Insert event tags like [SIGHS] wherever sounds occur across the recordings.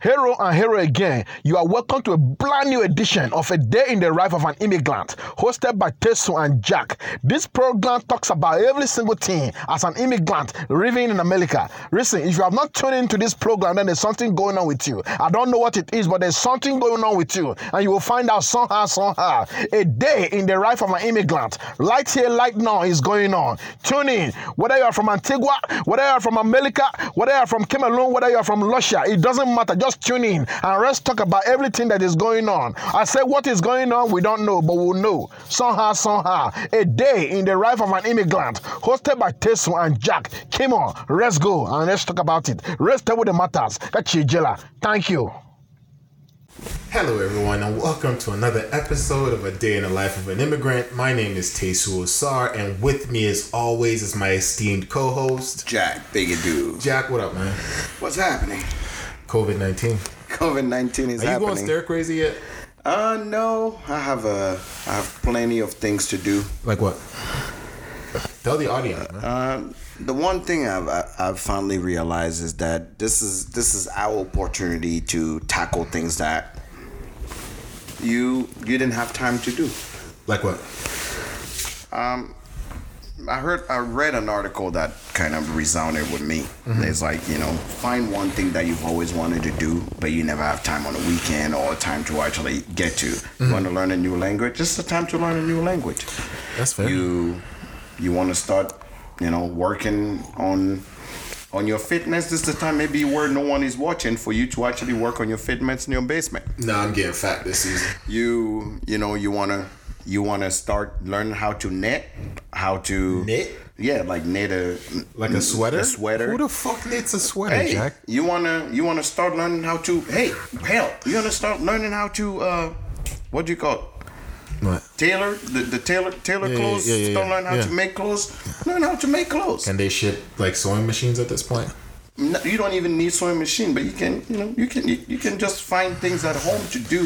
Hero and hero again, you are welcome to a brand new edition of A Day in the Life of an Immigrant, hosted by Tesu and Jack. This program talks about every single thing as an immigrant living in America. Listen, if you have not tuned into this program, then there's something going on with you. I don't know what it is, but there's something going on with you, and you will find out somehow, somehow. A day in the life of an immigrant, right here, right now, is going on. Tune in, whether you are from Antigua, whether you are from America, whether you are from Cameroon, whether you are from Russia, it doesn't matter. Just tune in and let's talk about everything that is going on. I say what is going on, we don't know, but we'll know somehow, somehow. A day in the life of an immigrant, hosted by Tesu and Jack. Come on, let's go and let's talk about it. Let's tell what the matters. Kachijela. Thank you. Hello, everyone, and welcome to another episode of A Day in the Life of an Immigrant. My name is Tesu Osar, and with me, as always, is my esteemed co host, Jack Bigadoo. Jack. What up, man? What's happening? COVID 19. COVID nineteen is Are you happening. going stir crazy yet? Uh no, I have a I have plenty of things to do. Like what? Tell the audience, man. Um, the one thing I've I- I've finally realized is that this is this is our opportunity to tackle things that you you didn't have time to do. Like what? I heard I read an article that kind of resounded with me. Mm-hmm. It's like, you know, find one thing that you've always wanted to do, but you never have time on the weekend or time to actually get to. You mm-hmm. want to learn a new language? This is the time to learn a new language. That's fair. You you want to start, you know, working on on your fitness. This is the time maybe where no one is watching for you to actually work on your fitness in your basement No, I'm getting fat this season. you you know you want to you want to start learning how to knit how to Knit? yeah like knit a Like a sweater? a sweater Who the fuck knits a sweater, hey Jack? you want to you want to start learning how to hey hell you want to start learning how to uh what do you call it What? tailor the, the tailor tailor Yeah, clothes yeah, yeah, yeah, learn how to make clothes learn how to make clothes Can they ship like sewing machines at this point? No, you don't even need sewing machine, but you can, you know, you can, you, you can just find things at home to do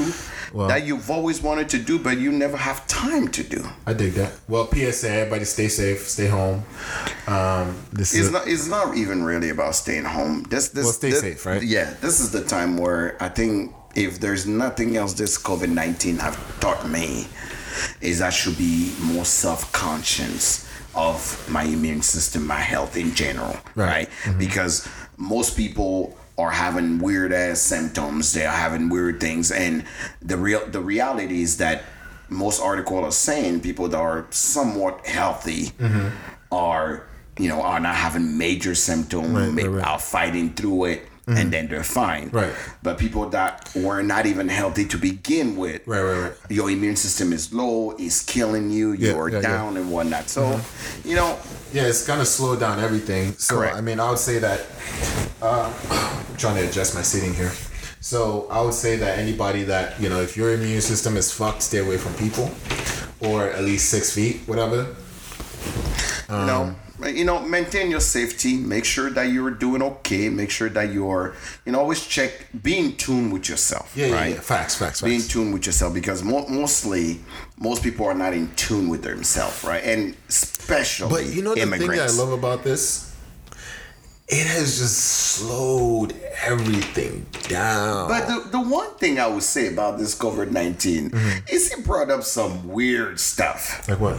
Well- that you've always wanted to do, but you never have time to do. I dig that. Well, PSA, everybody stay safe, stay home. Um, this It's is not. It's not even really about staying home. This. This. Well, stay this- safe, right? Yeah. This is the time where I think if there's nothing else this COVID nineteen have taught me, is I should be more self conscious of my immune system, my health in general, Right. right? Because most people are having weird ass symptoms. They're having weird things, and the real the reality is that most articles are saying people that are somewhat healthy mm-hmm. are you know are not having major symptoms, Right, right, right. are fighting through it. And then they're fine. Right. But people that were not even healthy to begin with, Right, right, right. your immune system is low, it's killing you, Yeah, you're yeah, yeah. down and whatnot. So, you know, Yeah, it's gonna slow down everything. So Correct. I mean, I would say that uh, I'm trying to adjust my seating here. So I would say that anybody that you know, if your immune system is fucked, stay away from people, or at least six feet, whatever. Um, know you know maintain your safety make sure that you're doing okay make sure that you're you know always check be in tune with yourself Yeah, yeah, right yeah. Facts, facts, be in tune with yourself because mo- mostly most people are not in tune with themselves right and especially But you know the immigrants thing I love about this, it has just slowed everything down. but the, the one thing I would say about this COVID 19 Mm-hmm. is it brought up some weird stuff. like what?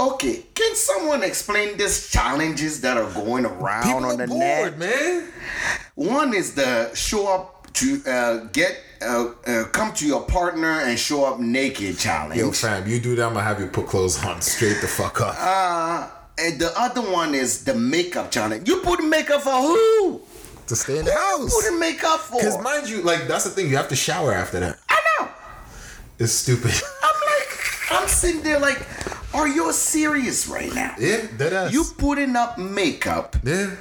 Okay, can someone explain these challenges that are going around People on the bored, net? man. One is the show up to uh, get uh, uh, come to your partner and show up naked challenge. Yo, fam, you do that, I'm gonna have you put clothes on straight the fuck up. uh, and the other one is the makeup challenge. You put makeup for who? to stay in the Who house. you putting makeup for? Because mind you, like that's the thing, you have to shower after that. I know. It's stupid. I'm like, I'm sitting there like, are you serious right now? yeah, that ass. You putting up makeup yeah,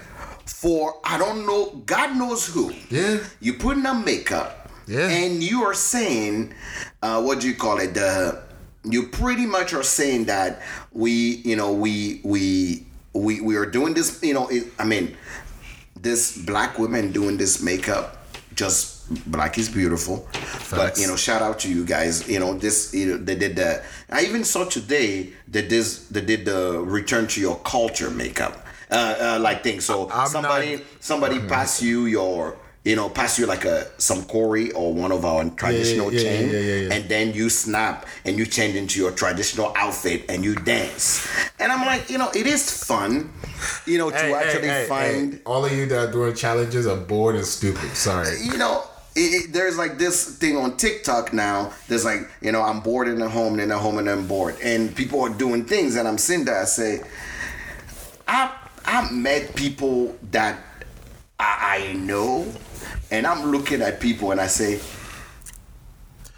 for I don't know, God knows who. yeah. You putting up makeup, Yeah. and you are saying, uh, what do you call it? The you pretty much are saying that we, you know, we we we we are doing this. You know, it, I mean, this black women doing this makeup, just black is beautiful. But you know, shout out to you guys. You know, this you know they did the. I even saw today that this they did the return to your culture makeup. Uh, uh, like thing. So I'm somebody not- somebody pass you your you know, pass you like a some Corey or one of our traditional yeah, yeah, chain, yeah, yeah. and then you snap and you change into your traditional outfit and you dance. And I'm like, you know, it is fun, you know, to Hey, actually hey, find hey, all of you that are doing challenges are bored and stupid. Sorry. you know, it, it- there's like this thing on TikTok now. There's like, you know, I'm bored in the home, and then home, and I'm bored, and people are doing things, and I'm sitting there. I say, I I met people that I, I know, and I'm looking at people, and I say.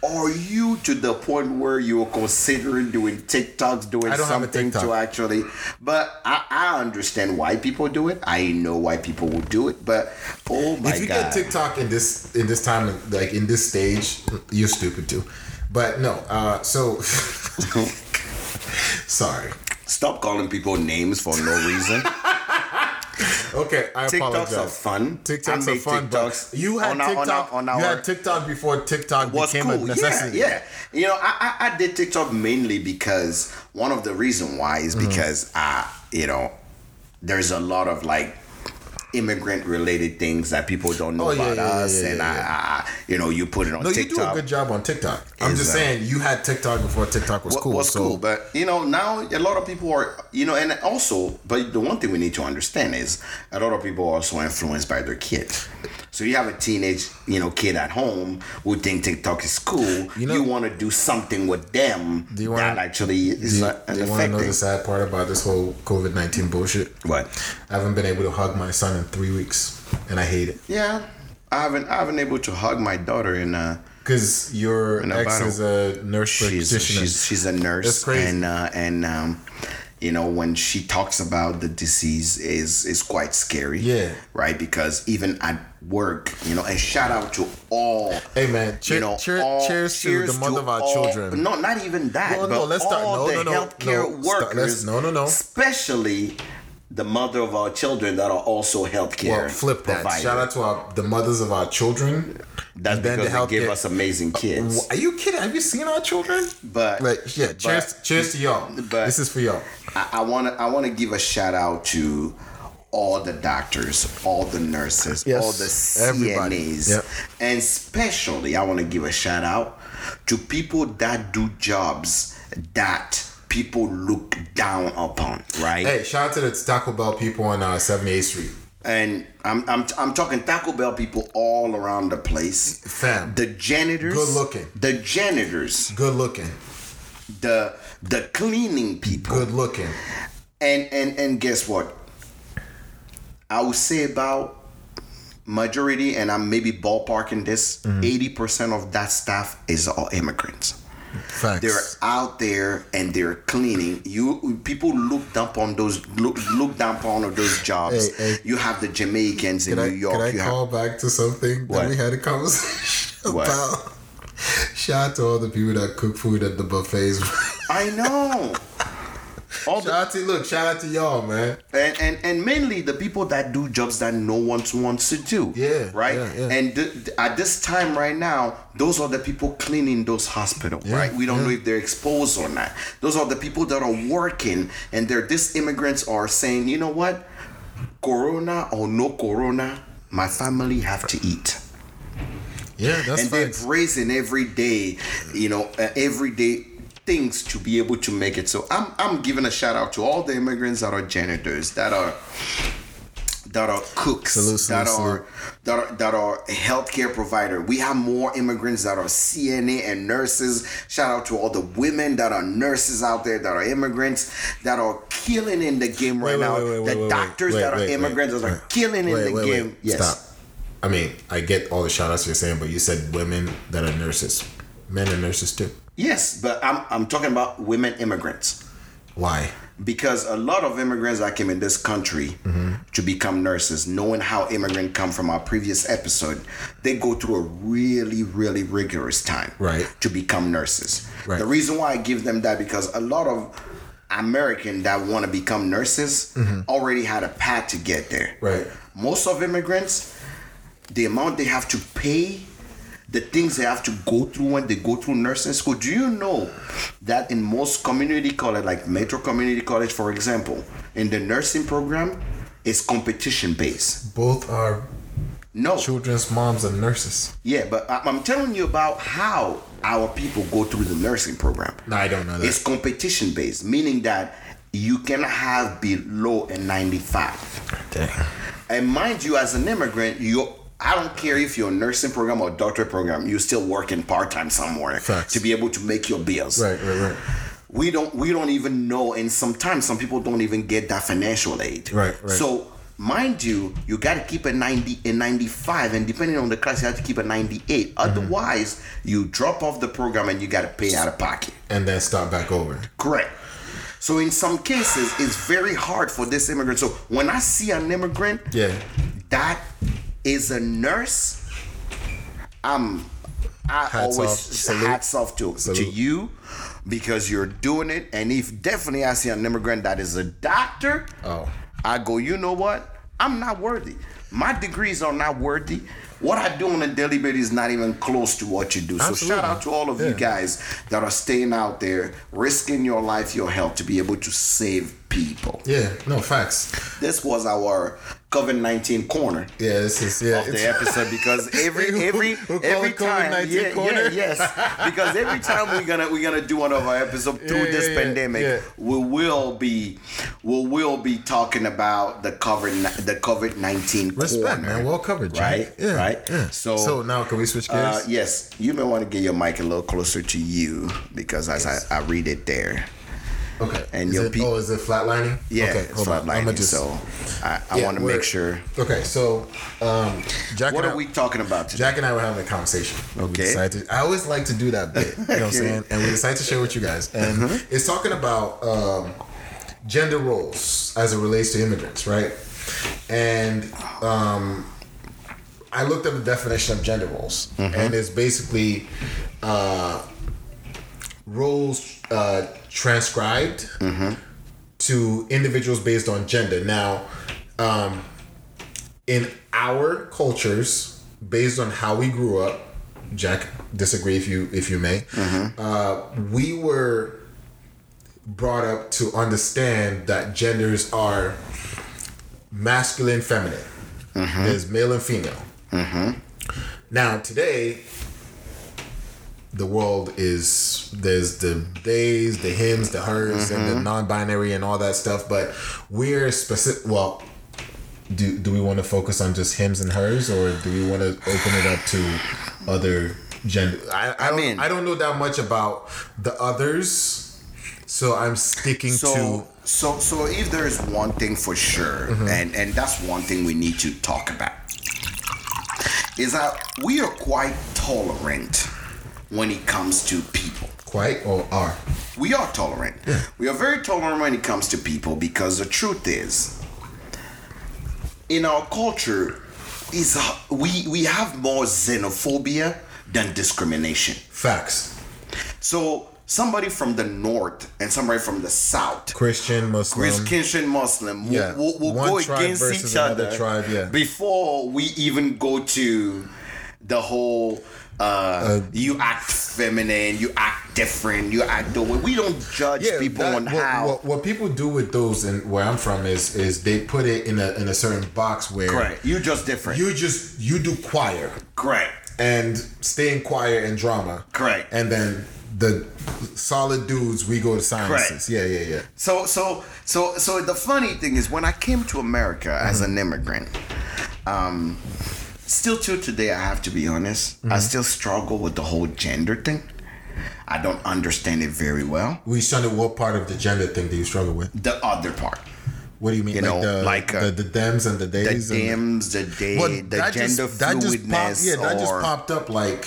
Are you to the point where you're considering doing TikToks, doing I don't have a something to actually? But I, I understand why people do it. I know why people would do it. But oh my god! if you god! get TikTok in this in this time, like in this stage, you're stupid too. But no, uh, so [LAUGHS] [LAUGHS] sorry. Stop calling people names for no reason. [LAUGHS] Okay, I [LAUGHS] TikToks apologize. are fun. TikToks are fun, TikToks but you had on our- on TikTok. our- on you had TikTok before TikTok was became cool. a necessity. Yeah, yeah. You know, I, I I did TikTok mainly because one of the reason why is Mm-hmm. because uh, you know, there's a lot of like immigrant related things that people don't know Oh, yeah, about yeah, us, yeah, and I, I, you know, you put it on No, you TikTok. do a good job on TikTok. I'm just saying you had TikTok before TikTok was What- cool. was so cool, but you know now a lot of people are you know, and also, but the one thing we need to understand is a lot of people are also influenced by their kids. So you have a teenage, you know, kid at home who think TikTok is cool. You know, You, want to do something with them Do you wanna- that actually do is you, not do you want to know the sad part about this whole COVID nineteen bullshit? What? I haven't been able to hug my son in three weeks, and I hate it. Yeah, I haven't. I haven't able to hug my daughter in. Uh, Because your In a ex battle. is a nurse she's practitioner. she's she's a nurse That's crazy. and uh, and um, you know when she talks about the disease is is quite scary Yeah. right because even at work you know and shout out to all Hey, man, cheer- you know cheer- all- cheers to the mother of our all- children. no not even that Well, but no, let's start- all no, the no, no, healthcare no, start- workers no, no, no. especially the mother of our children that are also healthcare well, flip that. providers. Shout out to our, the mothers of our children. that's and then because the they give us amazing uh, kids Are you kidding? Have you seen our children? but Like, yeah. Cheers, but- cheers to y'all. but- this is for y'all. I want to I want to give a shout out to all the doctors, all the nurses, Yes, all the everybody. CNAs, Yep. and especially I want to give a shout out to people that do jobs that people look down upon, right? Hey, shout out to the Taco Bell people on uh, 78th Street. And I'm, I'm I'm talking Taco Bell people all around the place. Fam. The janitors, Good looking. The janitors, Good looking. the the cleaning people, Good looking. and and and guess what i would say about majority and i'm maybe ballparking this Mm-hmm. 80% of that staff is all immigrants Facts. they're out there and they're cleaning you people look down on those look look down upon those jobs Hey, hey. you have the jamaicans in Can I, new york can I you call back to something What? that we had a conversation What? about? [LAUGHS] Shout out to all the people that cook food at the buffets. i know all the out to look, shout out to y'all, man. and, and and mainly the people that do jobs that no one wants to do. Yeah, right. yeah, yeah. And th- at this time right now, those are the people cleaning those hospitals. Yeah, right. We don't know if they're exposed or not. Those are the people that are working, and they're these immigrants are saying, you know what, Corona or no Corona, my family have to eat Yeah, that's and they're facts. raising every day, you know, uh, everyday things to be able to make it. So I'm I'm giving a shout out to all the immigrants that are janitors, that are that are cooks, Salute, salute, that are that are that are healthcare provider. We have more immigrants that are CNA and nurses. Shout out to all the women that are nurses out there that are immigrants that are killing in the game right Wait, now. wait, wait, the doctors that are immigrants that are killing in the game. Yes. Stop. I mean, I get all the shout outs you're saying, but you said women that are nurses. Men are nurses too. Yes, but I'm I'm talking about women immigrants. Why? because a lot of immigrants that came in this country to become nurses knowing how immigrants come from our previous episode they go through a really really rigorous time Right. to become nurses Right. the reason why i give them that because a lot of american that want to become nurses already had a path to get there Right. most of immigrants the amount they have to pay the things they have to go through when they go through nursing school. Do you know that in most community college, like Metro Community College, for example, in the nursing program, it's competition based. Both are No. children's moms and nurses. Yeah, but I'm telling you about how our people go through the nursing program. No, I don't know that. It's competition based, meaning that you can have below a 95. Dang. And mind you, as an immigrant, you I don't care if you're a nursing program or doctorate program, you're still working part time somewhere Facts. to be able to make your bills. Right, right, right. We don't we don't even know, and sometimes some people don't even get that financial aid. Right, right. So mind you, you got to keep a 90 a 95, and depending on the class, you have to keep a 98. Mm-hmm. Otherwise, you drop off the program and you got to pay out of pocket. And then start back over. Correct. So in some cases, it's very hard for this immigrant. So when I see an immigrant Yeah. that is a nurse, I'm I Hats always off. Hats off to to you because you're doing it. And if definitely I see an immigrant that is a doctor, Oh. I go, you know what? I'm not worthy. My degrees are not worthy. What I do on a daily basis is not even close to what you do. So Absolutely. shout out to all of you guys that are staying out there, risking your life, your health to be able to save people. Yeah, no facts. This was our COVID nineteen corner Yeah, this is yeah. of the episode because [LAUGHS] every every We'll every time yeah, corner? yeah, yes because every time we're gonna we're gonna do one of our episodes [LAUGHS] through Yeah, this yeah, yeah, pandemic yeah. we will be we will be talking about the COVID the COVID nineteen Respect, corner man. Well covered, right Yeah, right yeah. so So now can we switch gears? uh, yes you may want to get your mic a little closer to you because as I, I read it there okay. and is your it, pe- oh, is it flatlining? yeah Okay, it's hold on. flatlining just- so I, I Yeah, want to make sure Okay, so um, Jack what are I- we talking about today Jack and I were having a conversation. Okay. to- I always like to do that bit. You know what I'm [LAUGHS] saying? And we decided to share with you guys. And it's talking about um, gender roles as it relates to immigrants, right? And um, I looked up the definition of gender roles, and it's basically uh, roles uh, transcribed to individuals based on gender. Now, um, in our cultures, based on how we grew up, Jack, disagree if you if you may. Uh, we were brought up to understand that genders are masculine, feminine. There's male and female. Now today, the world is there's the theys, the hims, the hers, and the non-binary and all that stuff. But we're specific. Well, do do we want to focus on just hims and hers, or do we want to open it up to other gender? I I, don't, mean- I don't know that much about the others, so I'm sticking so to. so so if there is one thing for sure Mm-hmm. and and that's one thing we need to talk about is that we are quite tolerant when it comes to people Quite or are we are tolerant we are very tolerant when it comes to people because the truth is in our culture is uh, we we have more xenophobia than discrimination facts. so somebody from the north and somebody from the south Christian, Muslim. Christian Muslim will, Yeah. will, will go against each other tribe, yeah. before we even go to the whole uh, you act feminine, you act different, you act the way. We don't judge people that- on what, how. What, what people do with those, and where I'm from, is is they put it in a in a certain box where correct. You just different. you just you do choir correct. and stay in choir and drama, Correct. and then the solid dudes we go to sciences. Correct. Yeah, yeah, yeah. So so so so the funny thing is when I came to America as Mm-hmm. an immigrant, um, still till today I have to be honest, I Mm-hmm. still struggle with the whole gender thing. I don't understand it very well. We started what part of the gender thing do you struggle with? The other part. What do you mean? You like know, the, like, uh, the the dems and the days. the- dims, the day, Well, the that just- gender that just fluidness. popped- yeah, that just popped up like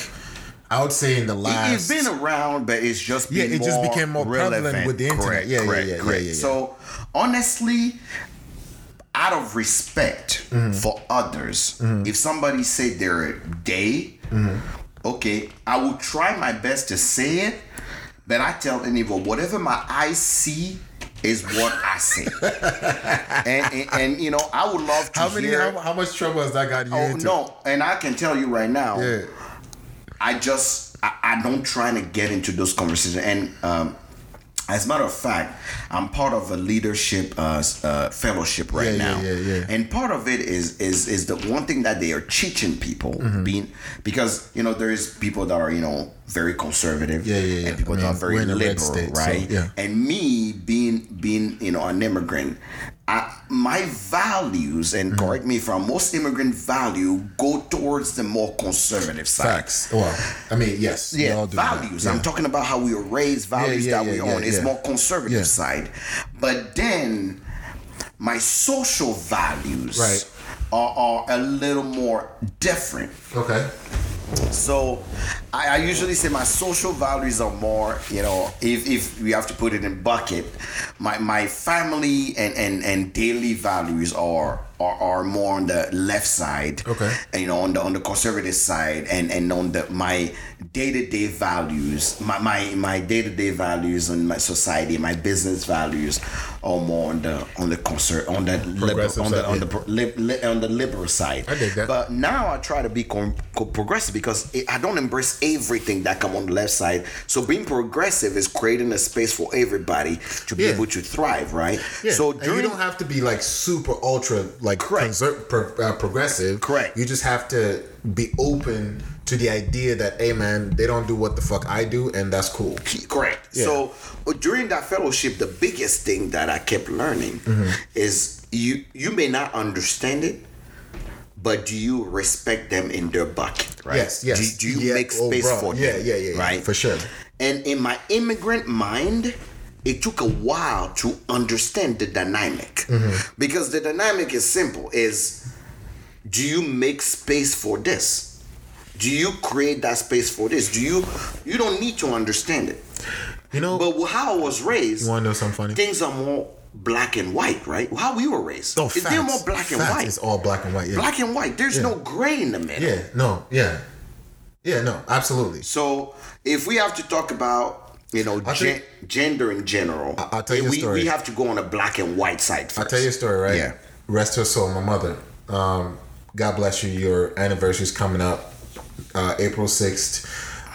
I would say in the last. It's been around, but it's just Yeah, it just became more prevalent with the internet. Correct, Yeah, yeah, correct, yeah, yeah, correct. yeah, yeah. So honestly, out of respect Mm-hmm. for others, if somebody say they're gay, Mm-hmm. okay, I will try my best to say it, but I tell anyone whatever my eyes see is what I say. [LAUGHS] and, and and you know, I would love to how many? hear. How, how much trouble has that got you Oh into? no! And I can tell you right now, Yeah. I just I, I don't try to get into those conversations. And um, As a matter of fact, I'm part of a leadership uh, uh, fellowship right Yeah, now, yeah, yeah. and part of it is is is the one thing that they are teaching people Mm-hmm. being because you know there is people that are you know very conservative, Yeah, yeah, yeah. and people I that are very we're in a red liberal, state, so, right? yeah. And me being being you know an immigrant, I, my values and Mm-hmm. correct me if I'm most immigrant value go towards the more conservative side. Facts. Well, I mean, yes. Yeah, values. Yeah. I'm talking about how we were raised, values yeah, that we yeah, own. yeah, It's more conservative Yeah. side. But then my social values Right. are, are a little more different. Okay. So I, I usually say my social values are more, you know, if, if we have to put it in bucket, my, my family and, and, and daily values are, are are more on the left side. Okay. And, you know, on the on the conservative side and, and on the my day to day values, my my, my day to day values and my society, my business values are more on the on the conser on the liberal on the side, on the li, li, on the liberal side. I dig that. But now I try to be com- co- progressive because it, I don't embrace everything that come on the left side. So being progressive is creating a space for everybody to be Yeah. able to thrive, right? Yeah. So during you don't have to be like super ultra like conser- pro- uh, progressive. Correct. You just have to be open to the idea that, hey man, they don't do what the fuck I do, and that's cool. Correct. Yeah. So uh, during that fellowship, the biggest thing that I kept learning Mm-hmm. is you you may not understand it, but do you respect them in their bucket? Right? Yes, yes. Do, do you make oh, space bro. for them? yeah, yeah, yeah, Right. for sure. And in my immigrant mind, it took a while to understand the dynamic Mm-hmm. because the dynamic is simple: is do you make space for this? Do you create that space for this? Do you you don't need to understand it. You know, But how I was raised, you want to know something funny? things are more black and white, right? How we were raised, oh, facts. they're more black and Facts. white. It's all black and white. Yeah. Black and white. There's no gray in the middle. Yeah. No. Yeah. Yeah. No. Absolutely. So if we have to talk about you know gen- tell gender in general, I'll tell you a we, story. we have to go on a black and white side first. I'll tell you a story, right? Yeah. Rest her soul, my mother. Um, God bless you. Your anniversary is coming up. Uh, April 6th,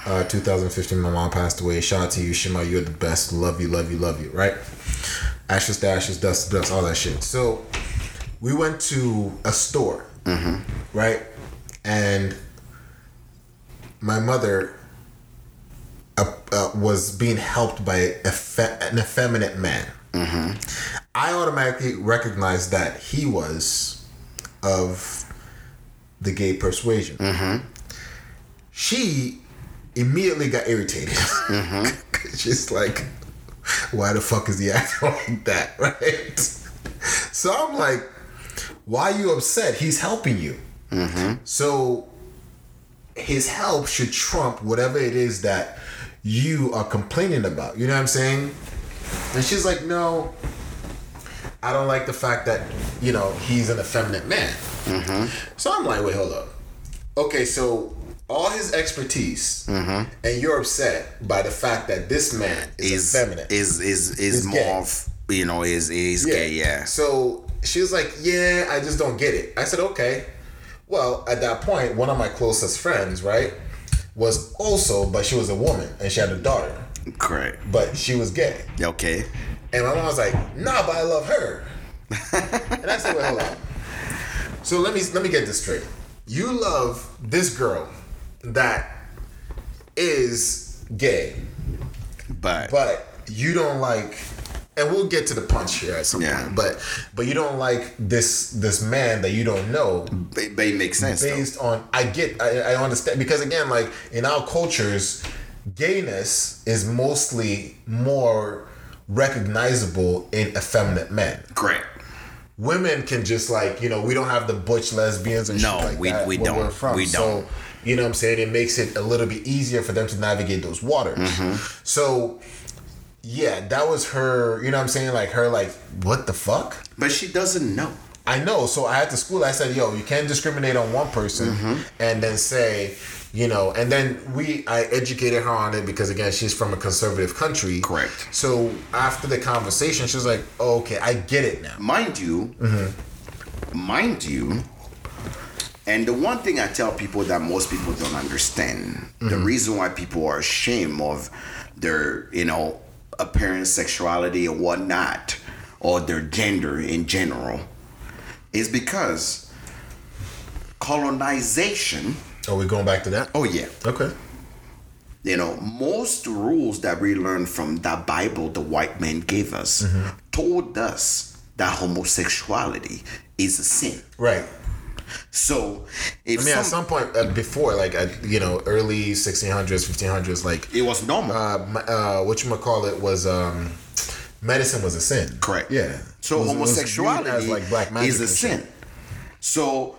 uh, 2015, my mom passed away. Shout out to you, Shema. You're the best. Love you, love you, love you, right? Ashes to ashes, dust to dust, all that shit. So we went to a store, right? And my mother uh, was being helped by a fe- an effeminate man. I automatically recognized that he was of the gay persuasion. She immediately got irritated. [LAUGHS] She's like, why the fuck is he acting [LAUGHS] like that, right? So I'm like, why are you upset? He's helping you. So his help should trump whatever it is that you are complaining about. You know what I'm saying? And she's like, no, I don't like the fact that, you know, he's an effeminate man. Mm-hmm. So I'm like, wait, hold up. Okay, so all his expertise, mm-hmm. and you're upset by the fact that this man is, is effeminate. is is is Is more of you know is is gay yeah So she was like, yeah, I just don't get it. I said, okay. Well, at that point, one of my closest friends, right, was also, but she was a woman and she had a daughter, correct but she was gay. okay And my mom was like, "Nah, but I love her." and I said, "Wait, hold on." So let me let me get this straight. You love this girl that is gay, but but you don't like. And we'll get to the punch here at some Yeah. point. But but you don't like this this man that you don't know They, makes sense though. based on I get I, I understand because again like in our cultures gayness is mostly more recognizable in effeminate men correct women can just like you know we don't have the butch lesbians and No, shit like we- we don't. We so don't. you know what i'm saying it makes it a little bit easier for them to navigate those waters Mm-hmm. so yeah that was her you know what i'm saying like her like what the fuck but she doesn't know I know. So I had to school. I said, "Yo, you can't discriminate on one person Mm-hmm. and then say, you know." And then we, I educated her on it because again, she's from a conservative country. Correct. So after the conversation, she was like, oh, "Okay, I get it now." mind you mind you and the one thing i tell people that most people don't understand the reason why people are ashamed of their you know appearance, sexuality, or whatnot, or their gender in general, is because colonization. Are we going back to that? Oh yeah, Okay. you know most rules that we learned from that Bible the white man gave us Mm-hmm. told us that homosexuality is a sin. Right. [LAUGHS] So if I mean, at some- some point uh, before, like at, you know, early 1600s, 1500s, like it was normal. uh, uh, what you might call it was um, medicine was a sin. Correct. Yeah. So was- it homosexuality as like black magic is a sin. So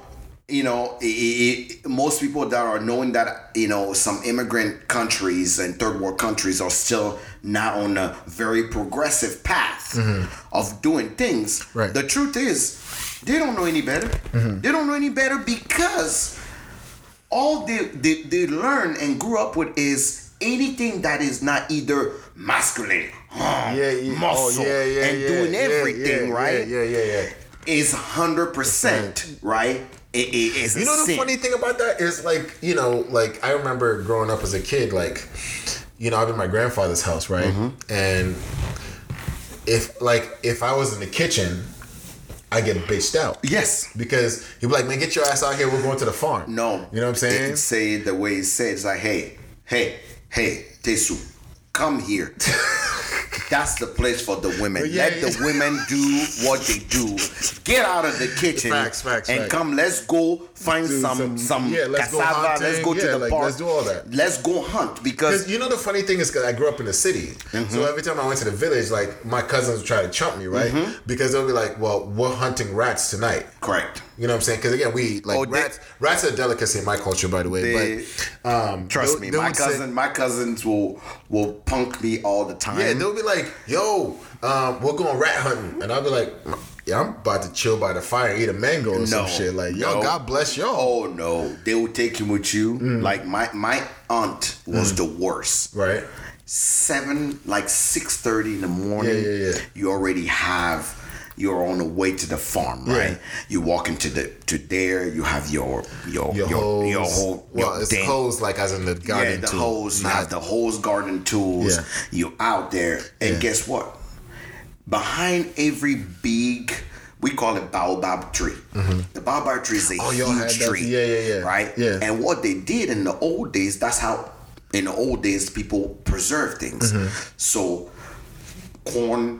you know, i i i most people that are knowing that you know some immigrant countries and third world countries are still not on a very progressive path of doing things. Mm-hmm. Right. The truth is, they don't know any better. Mm-hmm. They don't know any better because all they, they they learn and grew up with is anything that is not either masculine, huh, Yeah, yeah. muscle, oh, yeah, yeah, and doing everything right Yeah, yeah, yeah. yeah. is hundred percent right. It, it is You know the sin. funny thing about that is like you know like I remember growing up as a kid like you know I'm in my grandfather's house right Mm-hmm. and if like if I was in the kitchen I get bitched out Yes. because he'd be like man get your ass out here we're going to the farm No. you know what I'm saying say it the way he said. It's like, hey, hey, hey, Tesu, come here. That's the place for the women. Yeah, Let yeah. the women do what they do. Get out of the kitchen Facts, facts, and facts. come. Let's go find Do some some- some, yeah, let's go cassava. hunting. let's go to the like, park. let's do all that. Let's go hunt because Because you know the funny thing is because I grew up in the city, Mm-hmm. so every time I went to the village, like my cousins would try to chump me, right? Mm-hmm. Because they'll be like, "Well, we're hunting rats tonight." correct. You know what I'm saying? Because again, we like Oh, they- rats. rats are a delicacy in my culture, by the way. They- but um, Trust me, my would say- my cousins will will punk me all the time. yeah, they'll be like, "Yo, um, we're going rat hunting," and I'll be like, "Yeah, I'm about to chill by the fire, and eat a mango or some shit." Like, yo, no. God bless y'all. Oh no, they will take him with you. Mm. Like my my aunt was the worst. Right? Seven, like six thirty in the morning. Yeah, yeah, yeah. You already have. You're on the way to the farm, right? Yeah. You walk into the to there. You have your your Your, your hose. your whole well, your it's hose, like as in the garden yeah, the tool, hose. You have the hose garden tools. Yeah. You out there, and Yeah. guess what? Behind every big, we call it baobab tree. The baobab tree is a Oh, huge that- tree. yeah, yeah, yeah. Right. Yeah. And what they did in the old days, that's how in the old days people preserve things. Mm-hmm. So corn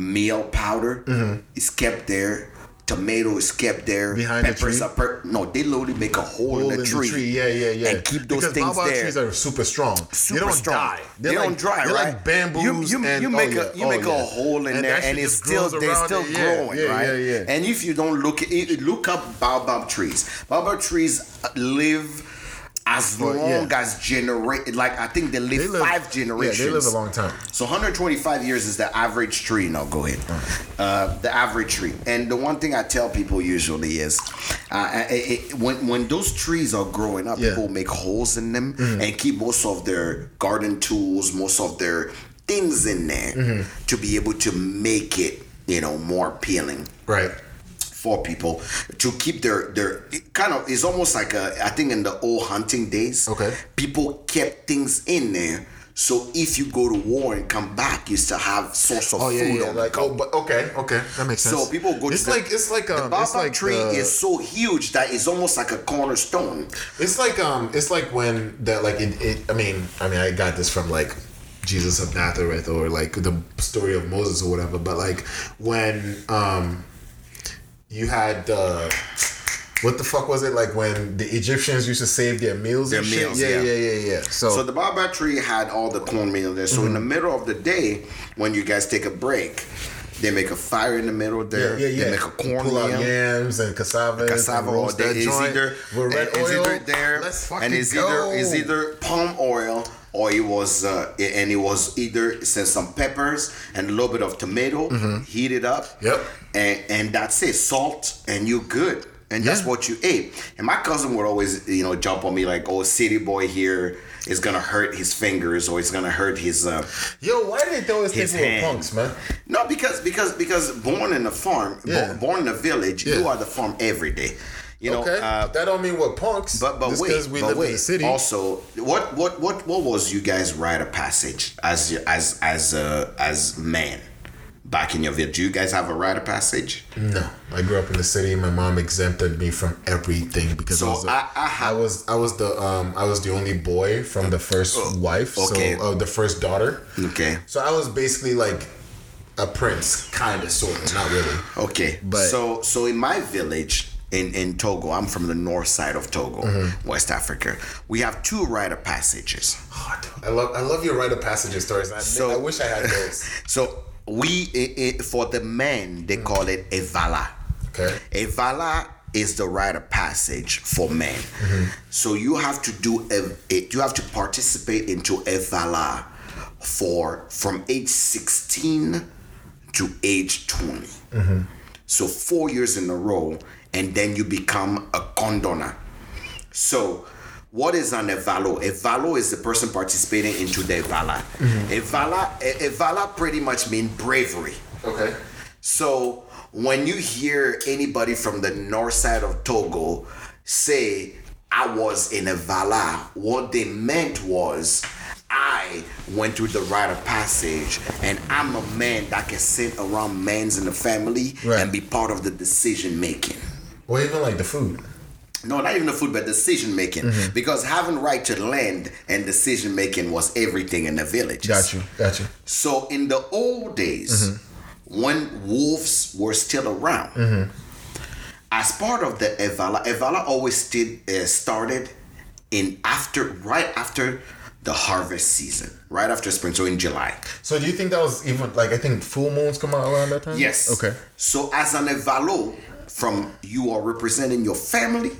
meal powder mm-hmm. is kept there. Tomato is kept there. Behind the tree? per- no, they literally make a hole, hole in the tree. Yeah, yeah, yeah. And keep those because things there. trees are super strong. Super they don't strong. die. They're they like, don't dry, they're right? like bamboos. You, you, and, you oh, make yeah, a you oh, make yeah. a hole in And there, and it's still they're still it. Growing, yeah, right? yeah, yeah. And if you don't look, look up baobab trees. Baobab trees live as long yeah. as generate. Like I think they live, They live five generations. Yeah, they live a long time. So 125 years is the average tree. Now go ahead. Uh, the average tree. And the one thing I tell people usually is, uh, it, it- when when those trees are growing up, Yeah. people make holes in them Mm-hmm. and keep most of their garden tools, most of their things in there Mm-hmm. to be able to make it, you know, more appealing Right. For people to keep their their it kind of it's almost like a I think in the old hunting days Okay. people kept things in there so if you go to war and come back you still have source of Oh yeah, food yeah. on Like oh, but okay, okay, that makes sense. so people go It's to the, like it's like the um, baobab like tree the- is so huge that it's almost like a cornerstone It's like um, it's like when that like it, it. I mean, I mean, I got this from like Jesus of Nazareth or like the story of Moses or whatever. But like when um, you had uh, what the fuck was it like when the Egyptians used to save their meals? Their and meals, shit? yeah. yeah, yeah, yeah, yeah. So, So the baobab tree had all the cornmeal there. So in Mm-hmm. the middle of the day, when you guys take a break, they make a fire in the middle there. yeah, yeah, yeah. They make a cornmeal. Pull out yams and cassava. cassava and all day. It's either with red it's oil. either there, Let's fucking and it's go. either it's either palm oil or it was uh, and it was either said some peppers and a little bit of tomato, heat it up. Mm-hmm. Yep. And and that's it, salt, and you're good. And that's Yeah. what you ate. And my cousin would always, you know, jump on me like, "Oh, city boy here is gonna hurt his fingers, or it's gonna hurt his." Uh, Yo, why did they this His hand. punks, man? no, because because because born in a farm, Yeah. born in a village, you are the farm every day. You know, okay. uh, that don't mean we're punks. but but wait, we but live wait. in the city. Also, what what what what was you guys rite of passage as as as uh, as men back in your village? Do you guys have a rite of passage? No, I grew up in the city. My mom exempted me from everything because So I was, the- I- I ha- I was I was the um I was the only boy from the first wife. okay. So uh, the first daughter. Okay. So I was basically like a prince, kind of, sort of, not really. Okay. But- so so in my village in, in Togo, I'm from the north side of Togo, Mm-hmm. West Africa. We have two rite of passages. I love I love your rite of passages stories. I, So- I wish I had those. [LAUGHS] So we i i for the men they call it evala. Okay. Evala is the rite of passage for men. Mm-hmm. So you have to do a, it. You have to participate into evala for from age 16 to age 20. Mm-hmm. So four years in a row, and then you become a condona. So, what is an evalo? Evalo is the person participating into the evala. Mm-hmm. Evala, e- evala pretty much mean bravery. Okay. So when you hear anybody from the north side of Togo say, I was in evala, what they meant was, I went through the rite of passage and I'm a man that can sit around men's in the family Right. and be part of the decision making. Or even like the food. No, not even the food, but decision making. Mm-hmm. Because having right to land and decision making was everything in the village. Got you. Got you. So in the old days, Mm-hmm. when wolves were still around, as part of the Evala, Evala always did, uh, started in after right after the harvest season, right after spring, so in July. So do you think that was even like I think full moons come out around that time? Yes. Okay. So as an Evalo, from you are representing your family,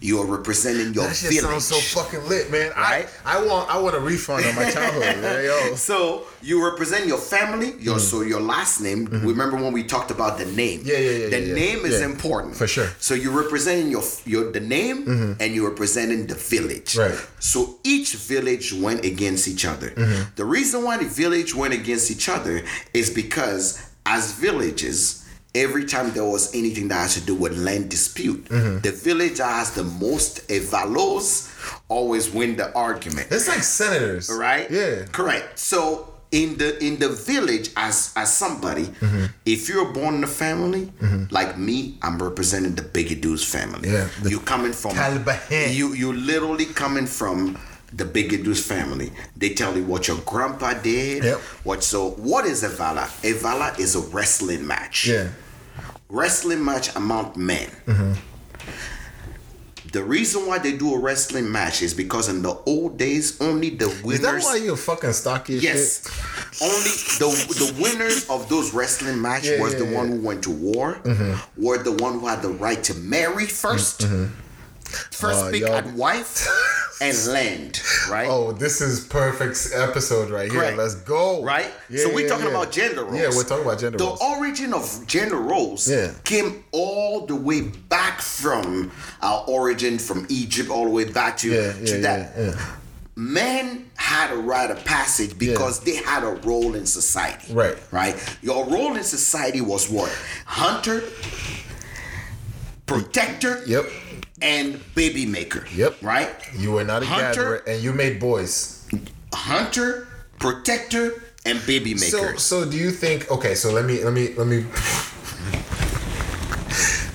you are representing your Mm-hmm. That shit village. sounds so fucking lit, man. Right? I, I want I want a refund on my childhood. [LAUGHS] man, yo. So you represent your family, your so your last name. Remember when we talked about the name? Mm-hmm. Yeah, yeah, yeah, The yeah, yeah. name is Yeah, important for sure. Mm-hmm. So you're representing your your the name, and you're representing the village. Right. So each village went against each other. Mm-hmm. The reason why the village went against each other is because as villages. Every time there was anything that had to do with land dispute, Mm-hmm. the village has the most evalos always win the argument It's like senators. right Yeah. correct so in the in the village as as somebody Mm-hmm. if you're born in a family like me i'm representing the Bigadoos family Yeah, you coming from Taliban. you you literally coming from the Bigadoos family they tell you what your grandpa did Yep. what so what is evala evala is a wrestling match Yeah. Wrestling match among men. The reason why they do a wrestling match is because in the old days, only the Is that winners. why you're fucking stocky yes, shit? only the the winners of those wrestling match Yeah, was yeah, the yeah. Mm-hmm. one who went to war, were the one who had the right to marry 1st First Uh, pick y'all- at wife [LAUGHS] and land, right? Oh, this is perfect episode right here. Correct. Let's go. Right? Yeah, so we're yeah, talking yeah. about gender roles. Yeah, we're talking about gender the roles. origin of gender roles came all the way back from our origin from Egypt, all the way back to, to that. Men had a rite of passage because they had a role in society. Right. Right? Your role in society was what? Hunter, protector, Yep. And baby maker. Yep. Right? You were not a Hunter- gatherer, and you made boys. Hunter, protector, and baby maker. So, so do you think? Okay, so let me, let me, let me. [LAUGHS]